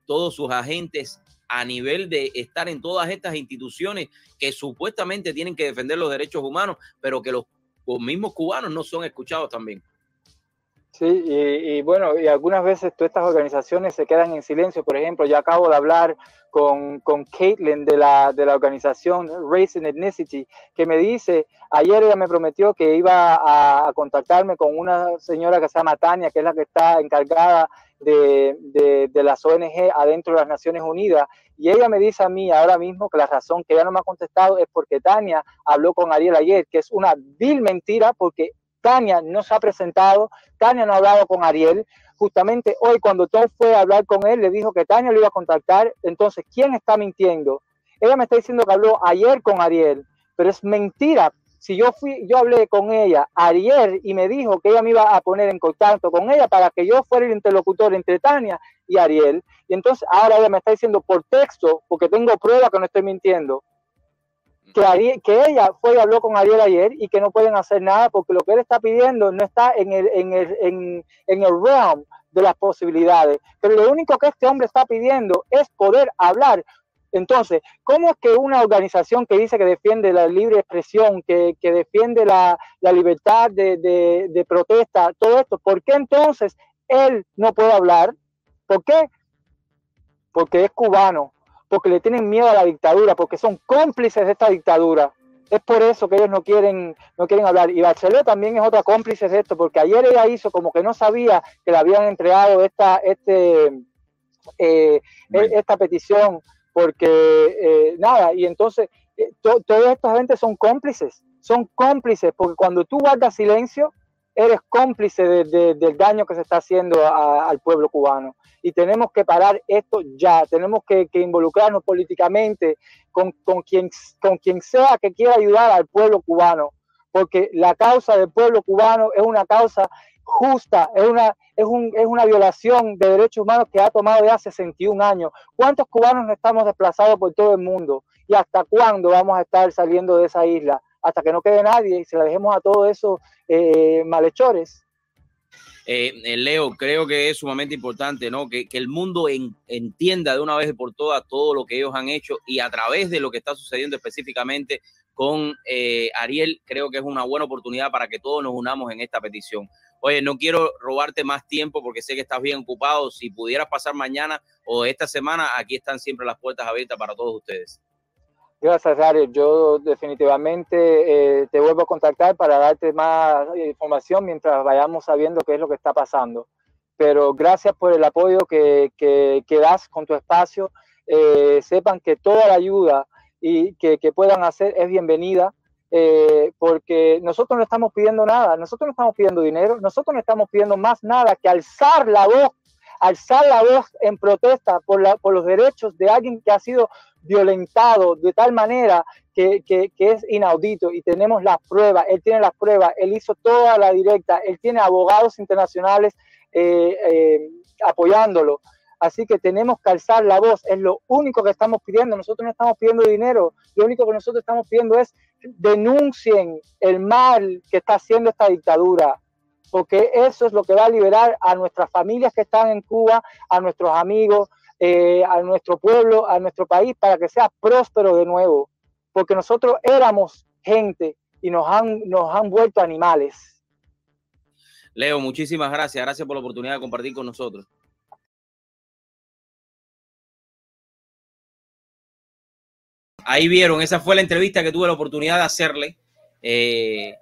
todos sus agentes a nivel de estar en todas estas instituciones que supuestamente tienen que defender los derechos humanos, pero que los, los mismos cubanos no son escuchados también. Sí, y, bueno, y algunas veces todas estas organizaciones se quedan en silencio. Por ejemplo, yo acabo de hablar con, con Caitlin de la, de la organización Race and Ethnicity, que me dice, ayer ella me prometió que iba a, contactarme con una señora que se llama Tania, que es la que está encargada de, de, de, las ONG adentro de las Naciones Unidas. Y ella me dice a mí ahora mismo que la razón que ella no me ha contestado es porque Tania habló con Ariel ayer, que es una vil mentira porque Tania no se ha presentado, Tania no ha hablado con Ariel. Justamente hoy cuando Tom fue a hablar con él, le dijo que Tania lo iba a contactar. Entonces, ¿quién está mintiendo? Ella me está diciendo que habló ayer con Ariel, pero es mentira. Si yo fui, yo hablé con ella ayer y me dijo que ella me iba a poner en contacto con ella para que yo fuera el interlocutor entre Tania y Ariel. Y entonces ahora ella me está diciendo por texto, porque tengo prueba que no estoy mintiendo. Que, ella fue y habló con Ariel ayer y que no pueden hacer nada porque lo que él está pidiendo no está en el, en el, en, en el realm de las posibilidades. Pero lo único que este hombre está pidiendo es poder hablar. Entonces, ¿cómo es que una organización que dice que defiende la libre expresión, que, que defiende la, la libertad de, de, de, protesta, todo esto, ¿por qué entonces él no puede hablar? ¿Por qué? Porque es cubano, porque le tienen miedo a la dictadura, porque son cómplices de esta dictadura. Es por eso que ellos no quieren, no quieren hablar. Y Bachelet también es otra cómplice de esto, porque ayer ella hizo como que no sabía que le habían entregado esta, este, eh, e, esta petición, porque eh, nada, y entonces eh, to, toda esta gente son cómplices, son cómplices, porque cuando tú guardas silencio, eres cómplice de, de, del daño que se está haciendo al pueblo cubano. Y tenemos que parar esto ya, tenemos que, que involucrarnos políticamente con, con, quien, con quien sea que quiera ayudar al pueblo cubano, porque la causa del pueblo cubano es una causa justa, es una, es, un, es una violación de derechos humanos que ha tomado ya 61 años. ¿Cuántos cubanos estamos desplazados por todo el mundo? ¿Y hasta cuándo vamos a estar saliendo de esa isla? Hasta que no quede nadie y se la dejemos a todos esos eh, malhechores. Eh, Leo, creo que es sumamente importante, ¿no? Que, el mundo en, entienda de una vez por todas todo lo que ellos han hecho y a través de lo que está sucediendo específicamente con eh, Ariel, creo que es una buena oportunidad para que todos nos unamos en esta petición. Oye, no quiero robarte más tiempo porque sé que estás bien ocupado. Si pudieras pasar mañana o esta semana, aquí están siempre las puertas abiertas para todos ustedes. Gracias, Ariel. Yo definitivamente eh, te vuelvo a contactar para darte más información mientras vayamos sabiendo qué es lo que está pasando. Pero gracias por el apoyo que, que, que das con tu espacio. Eh, sepan que toda la ayuda y que, que puedan hacer es bienvenida. Eh, porque nosotros no estamos pidiendo nada, nosotros no estamos pidiendo dinero, nosotros no estamos pidiendo más nada que alzar la voz, alzar la voz en protesta por, la, por los derechos de alguien que ha sido violentado de tal manera que, es inaudito y tenemos las pruebas, él tiene las pruebas, él hizo toda la directa, él tiene abogados internacionales eh, eh, apoyándolo. Así que tenemos que alzar la voz, es lo único que estamos pidiendo. Nosotros no estamos pidiendo dinero, lo único que nosotros estamos pidiendo es denuncien el mal que está haciendo esta dictadura, porque eso es lo que va a liberar a nuestras familias que están en Cuba, a nuestros amigos, eh, a nuestro pueblo, a nuestro país, para que sea próspero de nuevo, porque nosotros éramos gente y nos han, nos han vuelto animales. Leo, muchísimas gracias. Gracias por la oportunidad de compartir con nosotros. Ahí vieron, esa fue la entrevista que tuve la oportunidad de hacerle eh,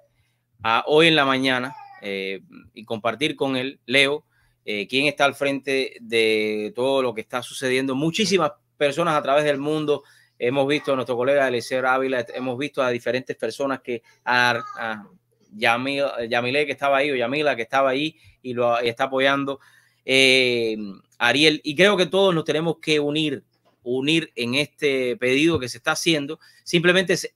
a hoy en la mañana eh, y compartir con él, Leo, eh, quien está al frente de todo lo que está sucediendo. Muchísimas personas a través del mundo. Hemos visto a nuestro colega Eliseo Ávila, hemos visto a diferentes personas que a, a Yamil, Yamile que estaba ahí o Yamila que estaba ahí y lo está apoyando. Eh, Ariel, y creo que todos nos tenemos que unir unir en este pedido que se está haciendo, simplemente es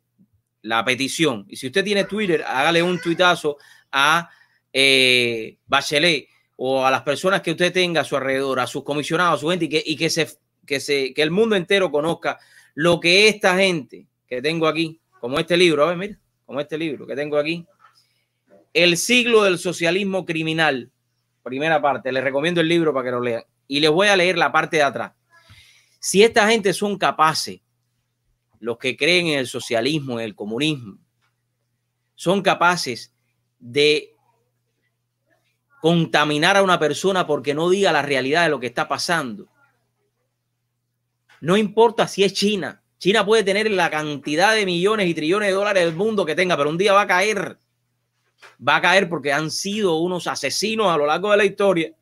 la petición. Y si usted tiene Twitter, hágale un tuitazo a eh, Bachelet o a las personas que usted tenga a su alrededor, a sus comisionados, a su gente, y que, se, que, que el mundo entero conozca lo que esta gente que tengo aquí, como este libro, a ver, mira, como este libro que tengo aquí, El siglo del socialismo criminal, primera parte, les recomiendo el libro para que lo lean, y les voy a leer la parte de atrás. Si esta gente son capaces, los que creen en el socialismo, en el comunismo, son capaces de contaminar a una persona porque no diga la realidad de lo que está pasando. No importa si es China. China puede tener la cantidad de millones y trillones de dólares del mundo que tenga, pero un día va a caer. Va a caer porque han sido unos asesinos a lo largo de la historia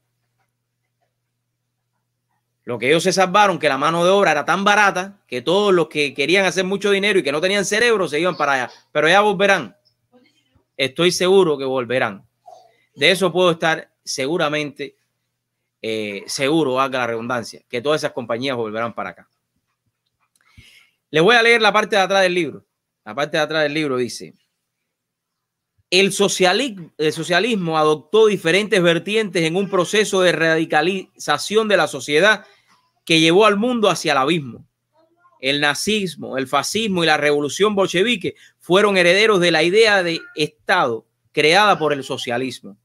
lo que ellos se salvaron, que la mano de obra era tan barata que todos los que querían hacer mucho dinero y que no tenían cerebro se iban para allá. Pero ya volverán. Estoy seguro que volverán. De eso puedo estar seguramente eh, seguro, haga la redundancia, que todas esas compañías volverán para acá. Les voy a leer la parte de atrás del libro. La parte de atrás del libro dice, el socialismo, el socialismo adoptó diferentes vertientes en un proceso de radicalización de la sociedad que llevó al mundo hacia el abismo. el nazismo, el fascismo y la revolución bolchevique fueron herederos de la idea de Estado creada por el socialismo,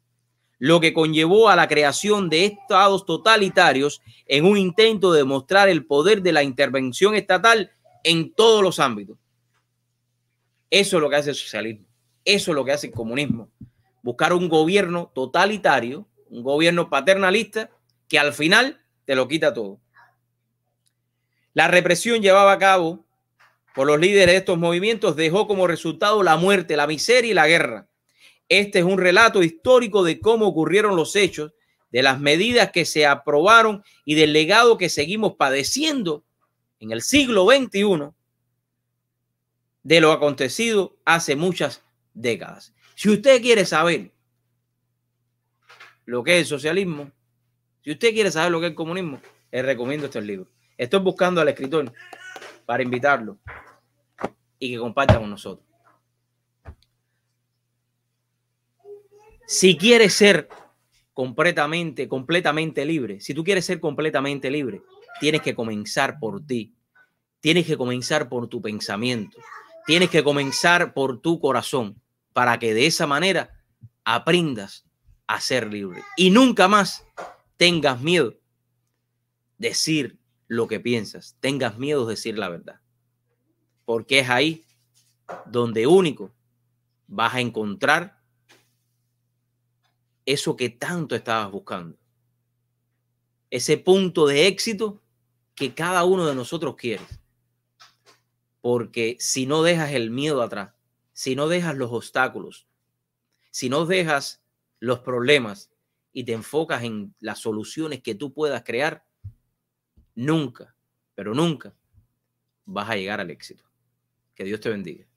lo que conllevó a la creación de estados totalitarios en un intento de demostrar el poder de la intervención estatal en todos los ámbitos. Eso es lo que hace el socialismo, eso es lo que hace el comunismo, buscar un gobierno totalitario, un gobierno paternalista que al final te lo quita todo. La represión llevada a cabo por los líderes de estos movimientos dejó como resultado la muerte, la miseria y la guerra. Este es un relato histórico de cómo ocurrieron los hechos, de las medidas que se aprobaron y del legado que seguimos padeciendo en el siglo XXI de lo acontecido hace muchas décadas. Si usted quiere saber lo que es el socialismo, si usted quiere saber lo que es el comunismo, le recomiendo este libro. Estoy buscando al escritor para invitarlo y que comparta con nosotros. Si quieres ser completamente, completamente libre, si tú quieres ser completamente libre, tienes que comenzar por ti. Tienes que comenzar por tu pensamiento. Tienes que comenzar por tu corazón para que de esa manera aprendas a ser libre y nunca más tengas miedo decir lo que piensas, tengas miedo de decir la verdad. Porque es ahí donde único vas a encontrar eso que tanto estabas buscando. Ese punto de éxito que cada uno de nosotros quiere. Porque si no dejas el miedo atrás, si no dejas los obstáculos, si no dejas los problemas y te enfocas en las soluciones que tú puedas crear, nunca, pero nunca vas a llegar al éxito. Que Dios te bendiga.